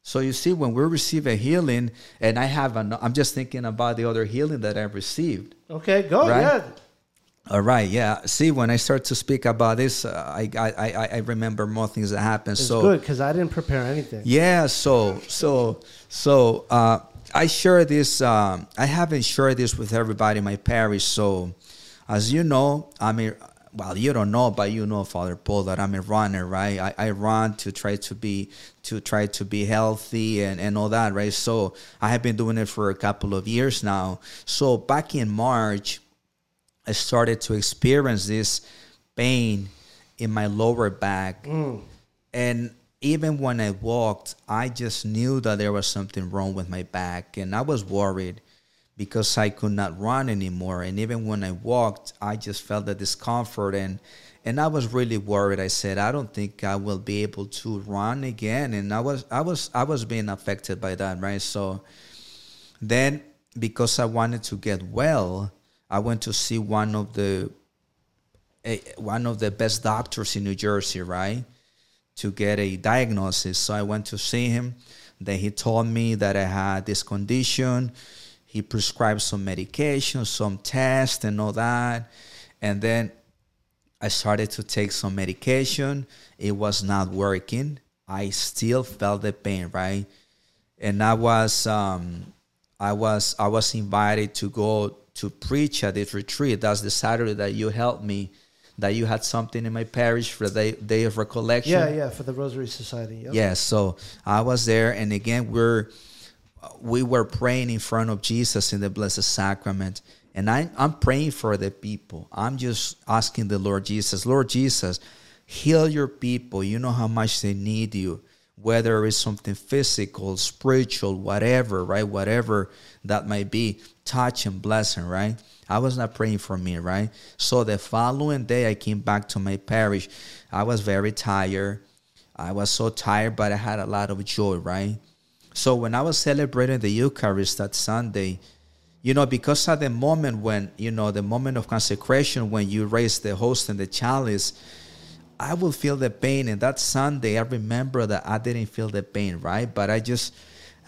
So you see, when we receive a healing, and I have, an, I'm just thinking about the other healing that I received. Okay, go. Right? Yeah. All right, yeah. See, when I start to speak about this, uh, I, I I I remember more things that happened. It's so good because I didn't prepare anything. yeah, so so so uh, I share this. Um, I haven't shared this with everybody in my parish. So, as you know, I'm a well, you don't know, but you know, Father Paul, that I'm a runner, right? I, I run to try to be to try to be healthy and and all that, right? So I have been doing it for a couple of years now. So back in March, I started to experience this pain in my lower back. Mm. And even when I walked, I just knew that there was something wrong with my back. And I was worried because I could not run anymore. And even when I walked, I just felt the discomfort. And, and I was really worried. I said, I don't think I will be able to run again. And I was, I was, I was being affected by that, right? So then, because I wanted to get well, I went to see one of the a, one of the best doctors in New Jersey, right, to get a diagnosis. So I went to see him. Then he told me that I had this condition. He prescribed some medication, some tests, and all that. And then I started to take some medication. It was not working. I still felt the pain, right? And I was um, I was I was invited to go to preach at this retreat. That's the Saturday that you helped me, that you had something in my parish for the day, day of recollection. Yeah, yeah, for the Rosary Society. Yep. Yes, so I was there, and again, we're we were praying in front of Jesus in the Blessed Sacrament, and I, I'm praying for the people. I'm just asking the Lord Jesus, Lord Jesus, heal your people. You know how much they need you, whether it's something physical, spiritual, whatever, right? Whatever that might be, touch and blessing, right? I was not praying for me, right? So the following day, I came back to my parish. I was very tired. I was so tired, but I had a lot of joy, right? So when I was celebrating the Eucharist that Sunday, you know, because at the moment when, you know, the moment of consecration, when you raise the host and the chalice, I will feel the pain. And that Sunday, I remember that I didn't feel the pain, right? But I just,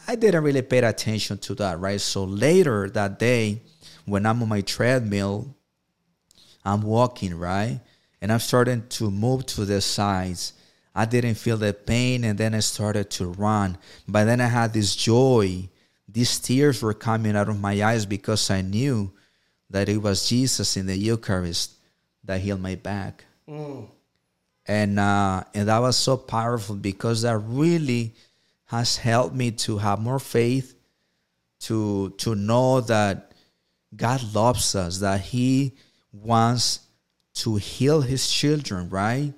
I didn't really pay attention to that, right? So later that day, when I'm on my treadmill, I'm walking, right? And I'm starting to move to the sides. I didn't feel the pain, and then I started to run. But then I had this joy. These tears were coming out of my eyes because I knew that it was Jesus in the Eucharist that healed my back. Mm. And uh, and that was so powerful because that really has helped me to have more faith, to to know that God loves us, that He wants to heal His children, right?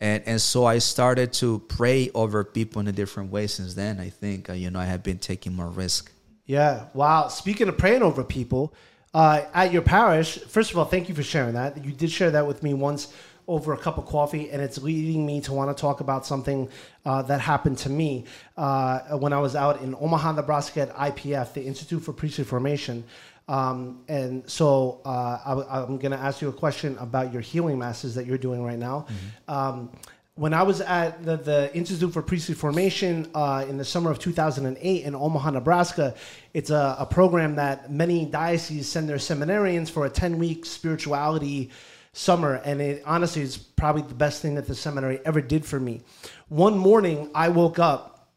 And and so I started to pray over people in a different way since then. I think uh, you know I have been taking more risk. Yeah. Wow. Speaking of praying over people, uh, at your parish, first of all, thank you for sharing that. You did share that with me once over a cup of coffee, and it's leading me to want to talk about something uh, that happened to me uh, when I was out in Omaha, Nebraska at IPF, the Institute for Priesthood Formation. Um, and so uh, I, am going to ask you a question about your healing masses that you're doing right now. Um, when I was at the, the Institute for Priesthood Formation uh, in the summer of 2008 in Omaha, Nebraska, it's a, a program that many dioceses send their seminarians for a 10 week spirituality summer. And it honestly is probably the best thing that the seminary ever did for me. One morning, I woke up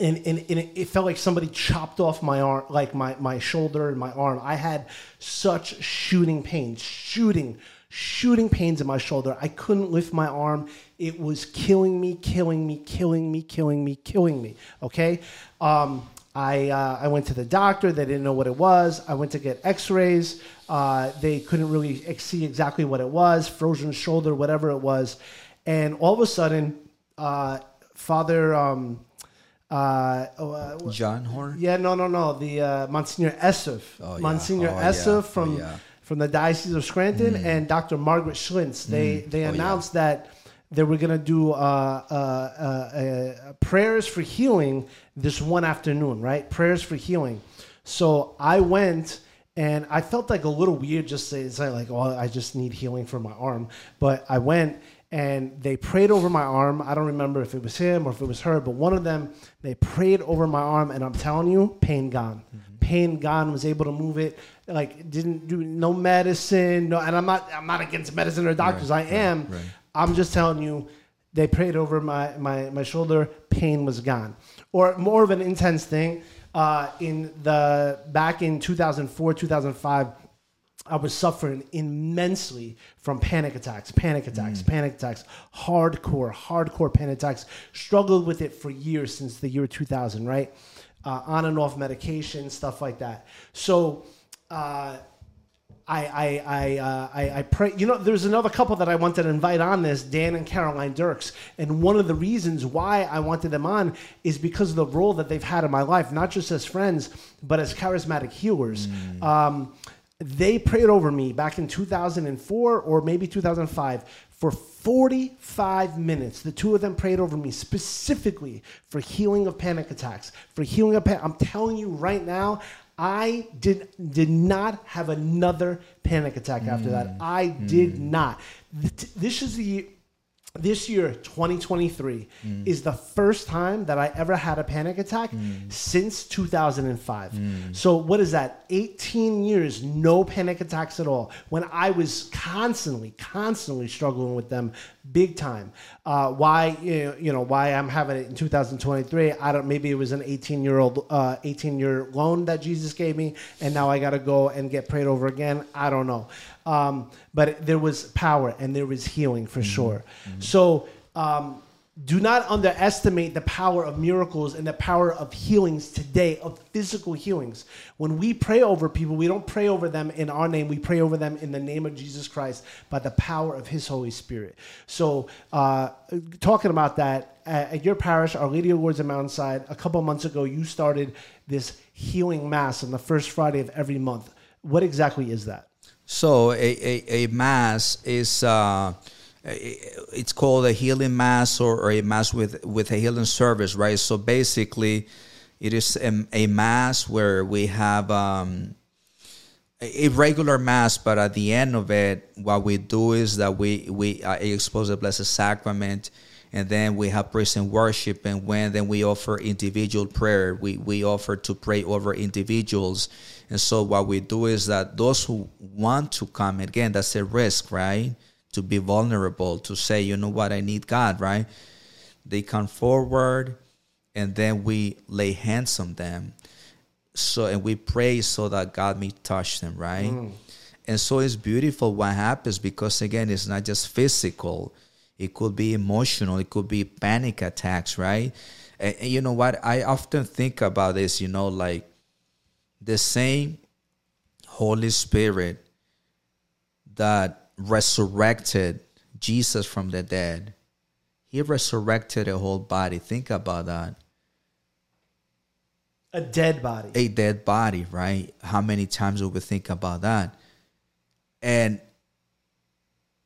and, and, and it felt like somebody chopped off my arm, like my, my shoulder and my arm. I had such shooting pains, shooting, shooting pains in my shoulder. I couldn't lift my arm. It was killing me, killing me, killing me, killing me, killing me. Okay. Um, I, uh, I went to the doctor. They didn't know what it was. I went to get x rays. Uh, they couldn't really see exactly what it was frozen shoulder, whatever it was. And all of a sudden, uh, Father. Um, uh, uh, John Horn. Yeah, no, no, no. The uh, Monsignor Esseff, Oh, yeah. Monsignor Oh, yeah. From Oh, yeah. from the Diocese of Scranton, and Dr. Margaret Schlientz. They they Oh, announced that they were going to do uh, uh, uh, uh, prayers for healing this one afternoon, right? Prayers for healing. So I went. And I felt like a little weird just saying say like, oh, I just need healing for my arm. But I went and they prayed over my arm. I don't remember if it was him or if it was her, but one of them, they prayed over my arm, and I'm telling you, pain gone. Mm-hmm. Pain gone. Was able to move it. Like didn't do no medicine. No, and I'm not. I'm not against medicine or doctors. I am. right. I'm just telling you, they prayed over my my my shoulder. Pain was gone. Or more of an intense thing. Uh, in the back in 2004, 2005. I was suffering immensely from panic attacks, panic attacks, panic attacks, hardcore, hardcore panic attacks. Struggled with it for years since the year 2000, right? Uh, on and off medication, stuff like that. So, uh, I I I, uh, I I pray. You know, there's another couple that I wanted to invite on this, Dan and Caroline Dirks, and one of the reasons why I wanted them on is because of the role that they've had in my life, not just as friends, but as charismatic healers. Um, they prayed over me back in 2004 or maybe 2005 for 45 minutes. The two of them prayed over me specifically for healing of panic attacks, for healing of panic. I'm telling you right now, I did did not have another panic attack after that. Mm. I did mm. not. This is the this year 2023 Mm. is the first time that i ever had a panic attack Mm. since 2005 so what is that? 18 years no panic attacks at all. When i was constantly constantly struggling with them big time. Uh, why you know, you know why i'm having it in 2023 i don't maybe it was an 18 year old uh, 18 year loan that jesus gave me and now i gotta go and get prayed over again. I don't know um, but there was power and there was healing for sure so um, do not underestimate the power of miracles and the power of healings today, of physical healings. When we pray over people, we don't pray over them in our name, we pray over them in the name of Jesus Christ by the power of His Holy Spirit. So, uh, talking about that, at at your parish, Our Lady of Lourdes at Mountainside, a couple months ago, you started this healing mass on the first Friday of every month. What exactly is that? So a, a, a mass is uh, it's called a healing mass or, or a mass with with a healing service, right? So basically, it is a, a mass where we have um, a regular mass, but at the end of it, what we do is that we we uh, expose the Blessed Sacrament, and then we have praise and worship, and when then we offer individual prayer. We we offer to pray over individuals, and so what we do is that those who want to come again, that's a risk, right? To be vulnerable, to say, you know what, I need God, right? They come forward, and then we lay hands on them so and we pray so that God may touch them, right? Mm. And so it's beautiful what happens because again, it's not just physical; it could be emotional, it could be panic attacks, right? And, and you know what? I often think about this. You know, like the same Holy Spirit that resurrected Jesus from the dead. He resurrected a whole body. Think about that A dead body. a dead body, right? How many times do we think about that? And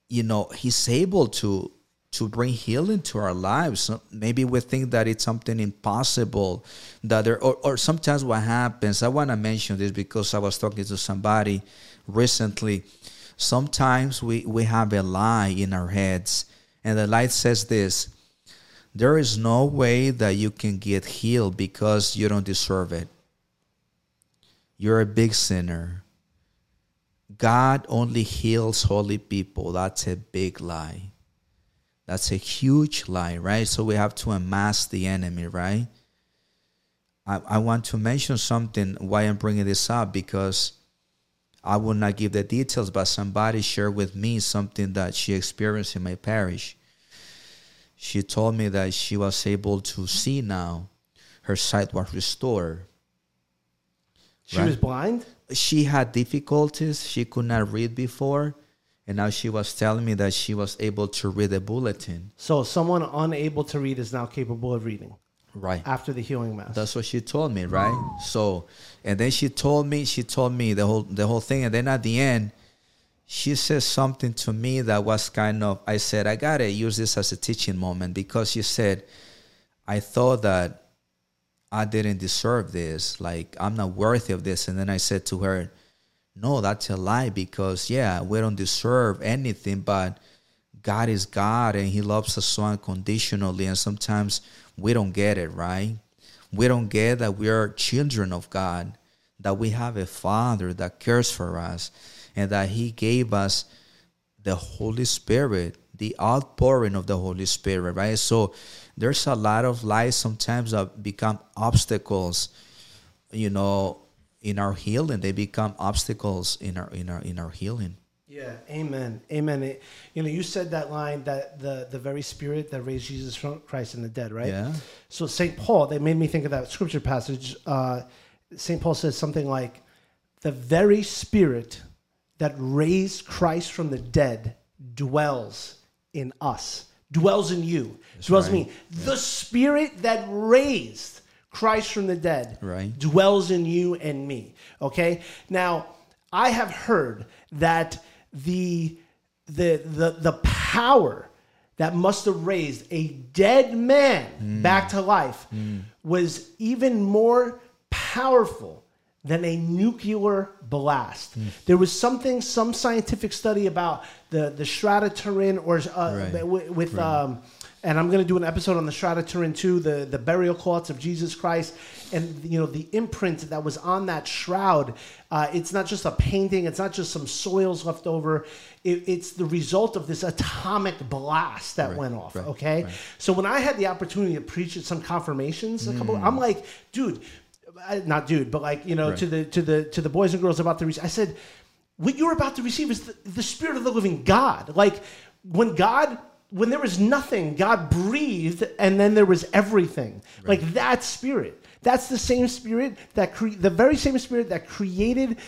you know, he's able to to bring healing to our lives. Maybe we think that it's something impossible. That there, or, or sometimes what happens. I want to mention this because I was talking to somebody recently. Sometimes we we have a lie in our heads, and the lie says this: there is no way that you can get healed because you don't deserve it. You're a big sinner. God only heals holy people. That's a big lie. That's a huge lie, right? So we have to unmask the enemy, right? I, I want to mention something why I'm bringing this up because I will not give the details, but somebody shared with me something that she experienced in my parish she told me that she was able to see now. Her sight was restored. she right. was blind? She had difficulties. She could not read before. And now she was telling me that she was able to read a bulletin. So someone unable to read is now capable of reading Right. after the healing mass. That's what she told me, right? So, and then she told me, she told me the whole the whole thing, and then at the end, she said something to me that was kind of. I said, I gotta use this as a teaching moment because she said, I thought that I didn't deserve this, like I'm not worthy of this, and then I said to her, No, that's a lie because yeah, we don't deserve anything, but God is God and He loves us so unconditionally. And sometimes we don't get it, right? We don't get that we are children of God, that we have a Father that cares for us, and that He gave us the Holy Spirit, the outpouring of the Holy Spirit, right? So there's a lot of lies sometimes that become obstacles, you know, in our healing. They become obstacles in our in our in our healing. Yeah, amen, amen. It- you know, you said that line that the the very spirit that raised Jesus from Christ in the dead, right? Yeah. So Saint Paul, they made me think of that scripture passage. Uh, Saint Paul says something like, "The very spirit that raised Christ from the dead dwells in us, dwells in you, dwells in right. me. The spirit that raised Christ from the dead Right. dwells in you and me. Okay? Now, I have heard that the the the the power that must have raised a dead man back to life was even more powerful than a nuclear blast. There was something, some scientific study about the the of Turin, or uh, Right. with, with Right. um, and I'm going to do an episode on the Shroud of Turin too, the the burial cloths of Jesus Christ, and you know the imprint that was on that shroud. Uh, it's not just a painting. It's not just some soils left over. It, it's the result of this atomic blast that Right, went off. right, okay, right. so when I had the opportunity to preach at some confirmations, a couple, I'm like, dude, not dude, but like you know, to the to the to the boys and girls about to receive. I said, what you're about to receive is the, the spirit of the living God. Like when God. When there was nothing, God breathed, and then there was everything. Like that spirit. That's the same spirit that cre- the very same spirit that created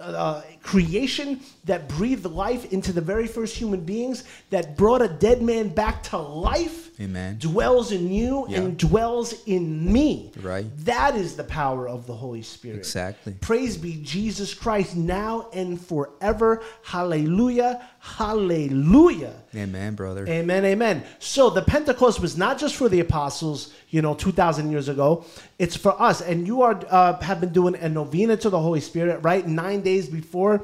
uh, creation, that breathed life into the very first human beings, that brought a dead man back to life Amen. dwells in you Yeah. and dwells in me. Right. That is the power of the Holy Spirit. Exactly. Praise be Jesus Christ now and forever. Hallelujah. Hallelujah. Amen, brother. Amen, amen. So the Pentecost was not just for the apostles, you know, 2,000 years ago. It's for us. And you are uh, have been doing a novena to the Holy Spirit, right? Nine days before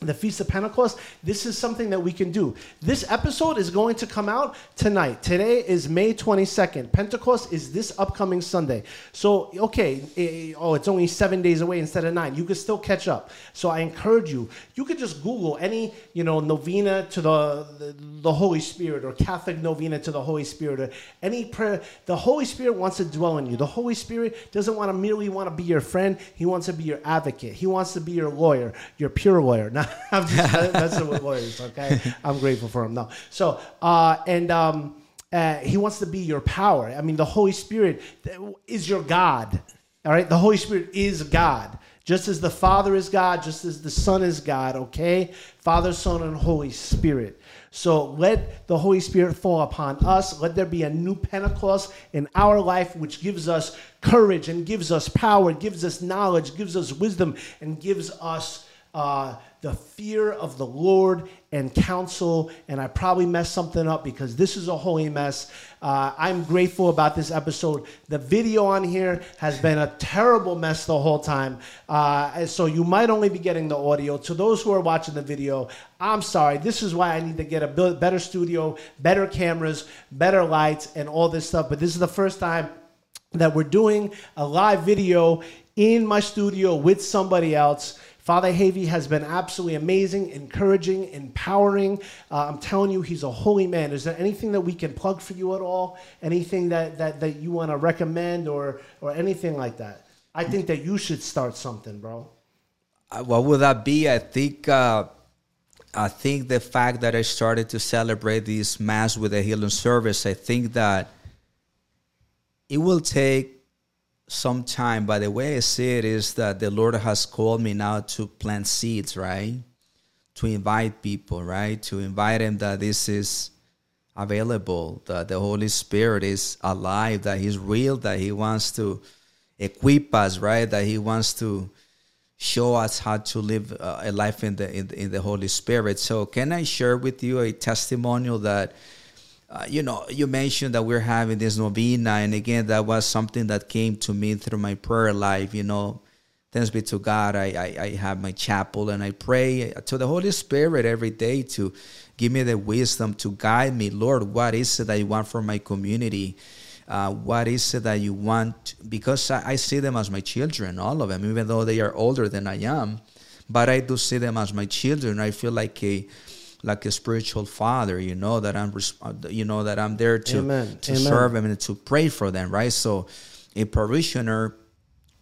the Feast of Pentecost. This is something that we can do. This episode is going to come out tonight. Today is May 22nd. Pentecost is this upcoming Sunday. So, okay, eh, oh, it's only seven days away instead of nine. You can still catch up. So I encourage you. You could just Google any, you know, novena to the, the, the Holy Spirit or Catholic novena to the Holy Spirit or any prayer. The Holy Spirit wants to dwell in you. The Holy Spirit doesn't want to merely want to be your friend. He wants to be your advocate. He wants to be your lawyer, your pure lawyer. Now, [laughs] I'm just messing with lawyers, okay? I'm grateful for him. No. So, uh, and um, uh, he wants to be your power. I mean, the Holy Spirit is your God. All right? The Holy Spirit is God. Just as the Father is God, just as the Son is God, okay? Father, Son, and Holy Spirit. So let the Holy Spirit fall upon us. Let there be a new Pentecost in our life, which gives us courage and gives us power, gives us knowledge, gives us wisdom, and gives us uh, the fear of the Lord and counsel. And I probably messed something up because this is a holy mess. Uh, I'm grateful about this episode. The video on here has been a terrible mess the whole time. Uh, so you might only be getting the audio. To those who are watching the video, I'm sorry. This is why I need to get a better studio, better cameras, better lights, and all this stuff. But this is the first time that we're doing a live video in my studio with somebody else. Father Jeivi has been absolutely amazing, encouraging, empowering. Uh, I'm telling you, he's a holy man. Is there anything that we can plug for you at all? Anything that, that, that you want to recommend or, or anything like that? I think that you should start something, bro. Uh, what would that be? I think uh, I think the fact that I started to celebrate this mass with a healing service, I think that it will take some time. But the way I see it is that the Lord has called me now to plant seeds, right? To invite people, right? To invite them that this is available, that the Holy Spirit is alive, that He's real, that He wants to equip us, right? That He wants to show us how to live uh, a life in the, in the in the Holy Spirit. So, can I share with you a testimonial that uh, you know you mentioned that we're having this novena, and again, that was something that came to me through my prayer life. You know, thanks be to God, I I, I have my chapel and I pray to the Holy Spirit every day to give me the wisdom to guide me, Lord. What is it that you want from my community? uh, what is it that you want because I, I see them as my children all of them even though they are older than i am but i do see them as my children i feel like a like a spiritual father you know that i'm uh, you know that i'm there to Amen. to Amen. serve them and to pray for them right so a parishioner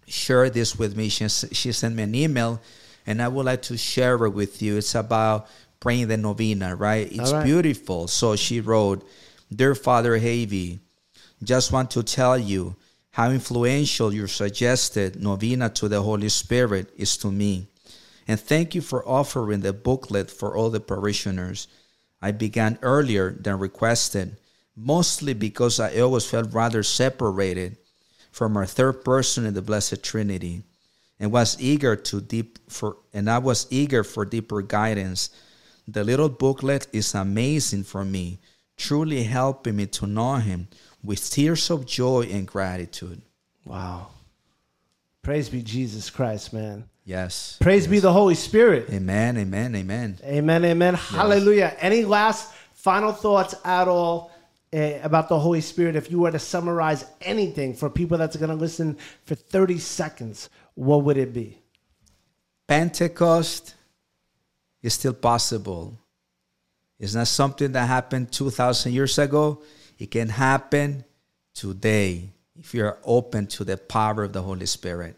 shared this with me she, she sent me an email and i would like to share it with you it's about praying the novena right it's right. beautiful so she wrote dear father Jeivi, just want to tell you how influential your suggested novena to the Holy Spirit is to me. And thank you for offering the booklet for all the parishioners. I began earlier than requested, mostly because I always felt rather separated from our third person in the Blessed Trinity and was eager to deep for and I was eager for deeper guidance. The little booklet is amazing for me, truly helping me to know him with tears of joy and gratitude. Wow. Praise be Jesus Christ, man. Yes. Praise be the Holy Spirit. Amen. Amen. Amen. Amen, amen. Hallelujah. Any last final thoughts at all eh, about the Holy Spirit? If you were to summarize anything for people that's going to listen for 30 seconds, what would it be? Pentecost is still possible. It's not something that happened 2,000 years ago. It can happen today if you're open to the power of the Holy Spirit.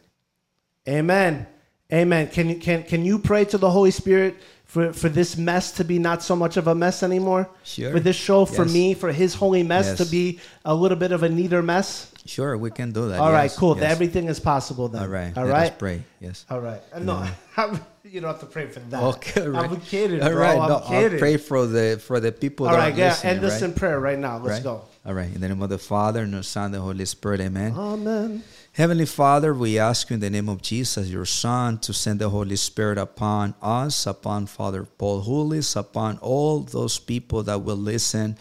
Amen. Amen. Can you can can you pray to the Holy Spirit for, for this mess to be not so much of a mess anymore? Sure. For this show, for Yes. me, for his holy mess Yes. to be a little bit of a neater mess. Sure, we can do that. All right, yes, cool. yes. Everything is possible then. All right. All let us pray. Yes. All right. Uh, No, [laughs] you don't have to pray for that. Okay. all right. I'm kidding, All bro. right. I'm No, kidding. I'll pray for the for the people All right, yeah. End us right? in prayer right now. Let's Right? go. All right. In the name of the Father and the Son and the Holy Spirit. Amen. Amen. Heavenly Father, we ask you in the name of Jesus, your Son, to send the Holy Spirit upon us, upon Father Paul Houlis, upon all those people that will listen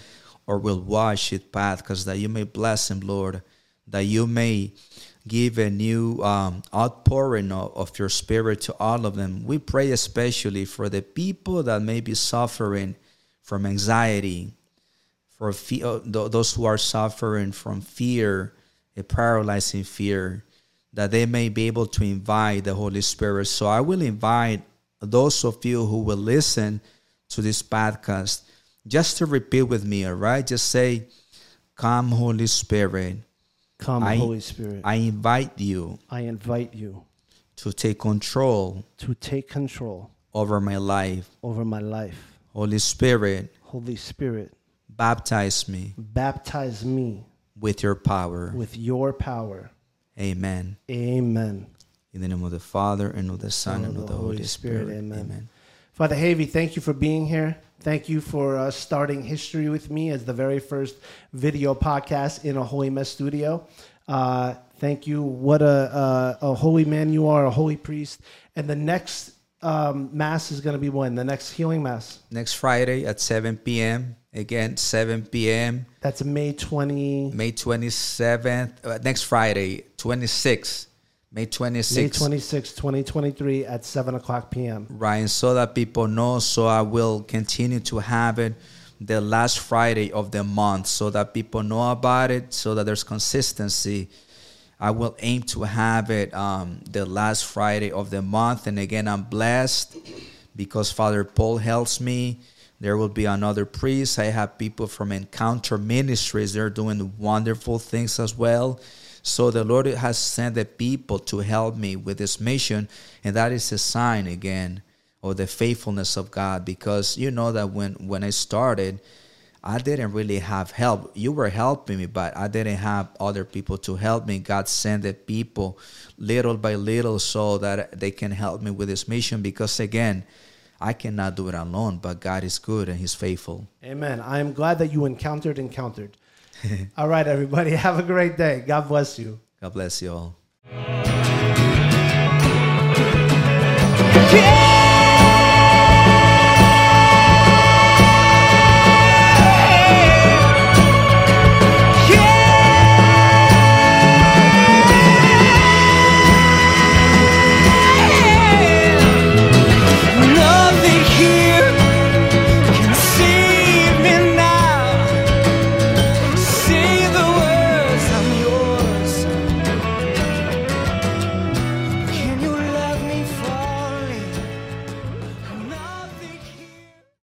or will watch it podcast, that you may bless him, Lord, that you may give a new um, outpouring of, of your Spirit to all of them. We pray especially for the people that may be suffering from anxiety, for fe- uh, those who are suffering from fear, a paralyzing fear, that they may be able to invite the Holy Spirit. So I will invite those of you who will listen to this podcast just to repeat with me, all right? Just say, Come, Holy Spirit. Come, I- Holy Spirit. I invite you I invite you to take control to take control over my life. over my life. Holy Spirit, Holy Spirit, baptize me baptize me with your power. with your power. Amen. Amen. In the name of the Father and of the Son and of the Holy Spirit. Amen. Amen. Father Jeivi, thank you for being here. Thank you for uh, starting history with me as the very first video podcast in a Holy Mess studio. Uh, thank you. What a, a, a holy man you are, a holy priest. And the next um, mass is going to be when? The next healing mass. Next Friday at 7 p.m. Again, 7 p.m. That's May 20, May 27th. Uh, next Friday, 26th. May 26th. May 26, 2023 at 7 o'clock p.m. Right, so that people know. So I will continue to have it the last Friday of the month so that people know about it, so that there's consistency. I will aim to have it um, the last Friday of the month. And again, I'm blessed because Father Paul helps me. There will be another priest. I have people from Encounter Ministries. They're doing wonderful things as well. So the Lord has sent the people to help me with this mission, and that is a sign again of the faithfulness of God. Because you know that when when I started, I didn't really have help. You were helping me, but I didn't have other people to help me. God sent the people little by little so that they can help me with this mission. Because again, I cannot do it alone, but God is good and He's faithful. Amen. I am glad that you encountered encountered. [laughs] All right, everybody. [laughs] Have a great day. God bless you. God bless you all.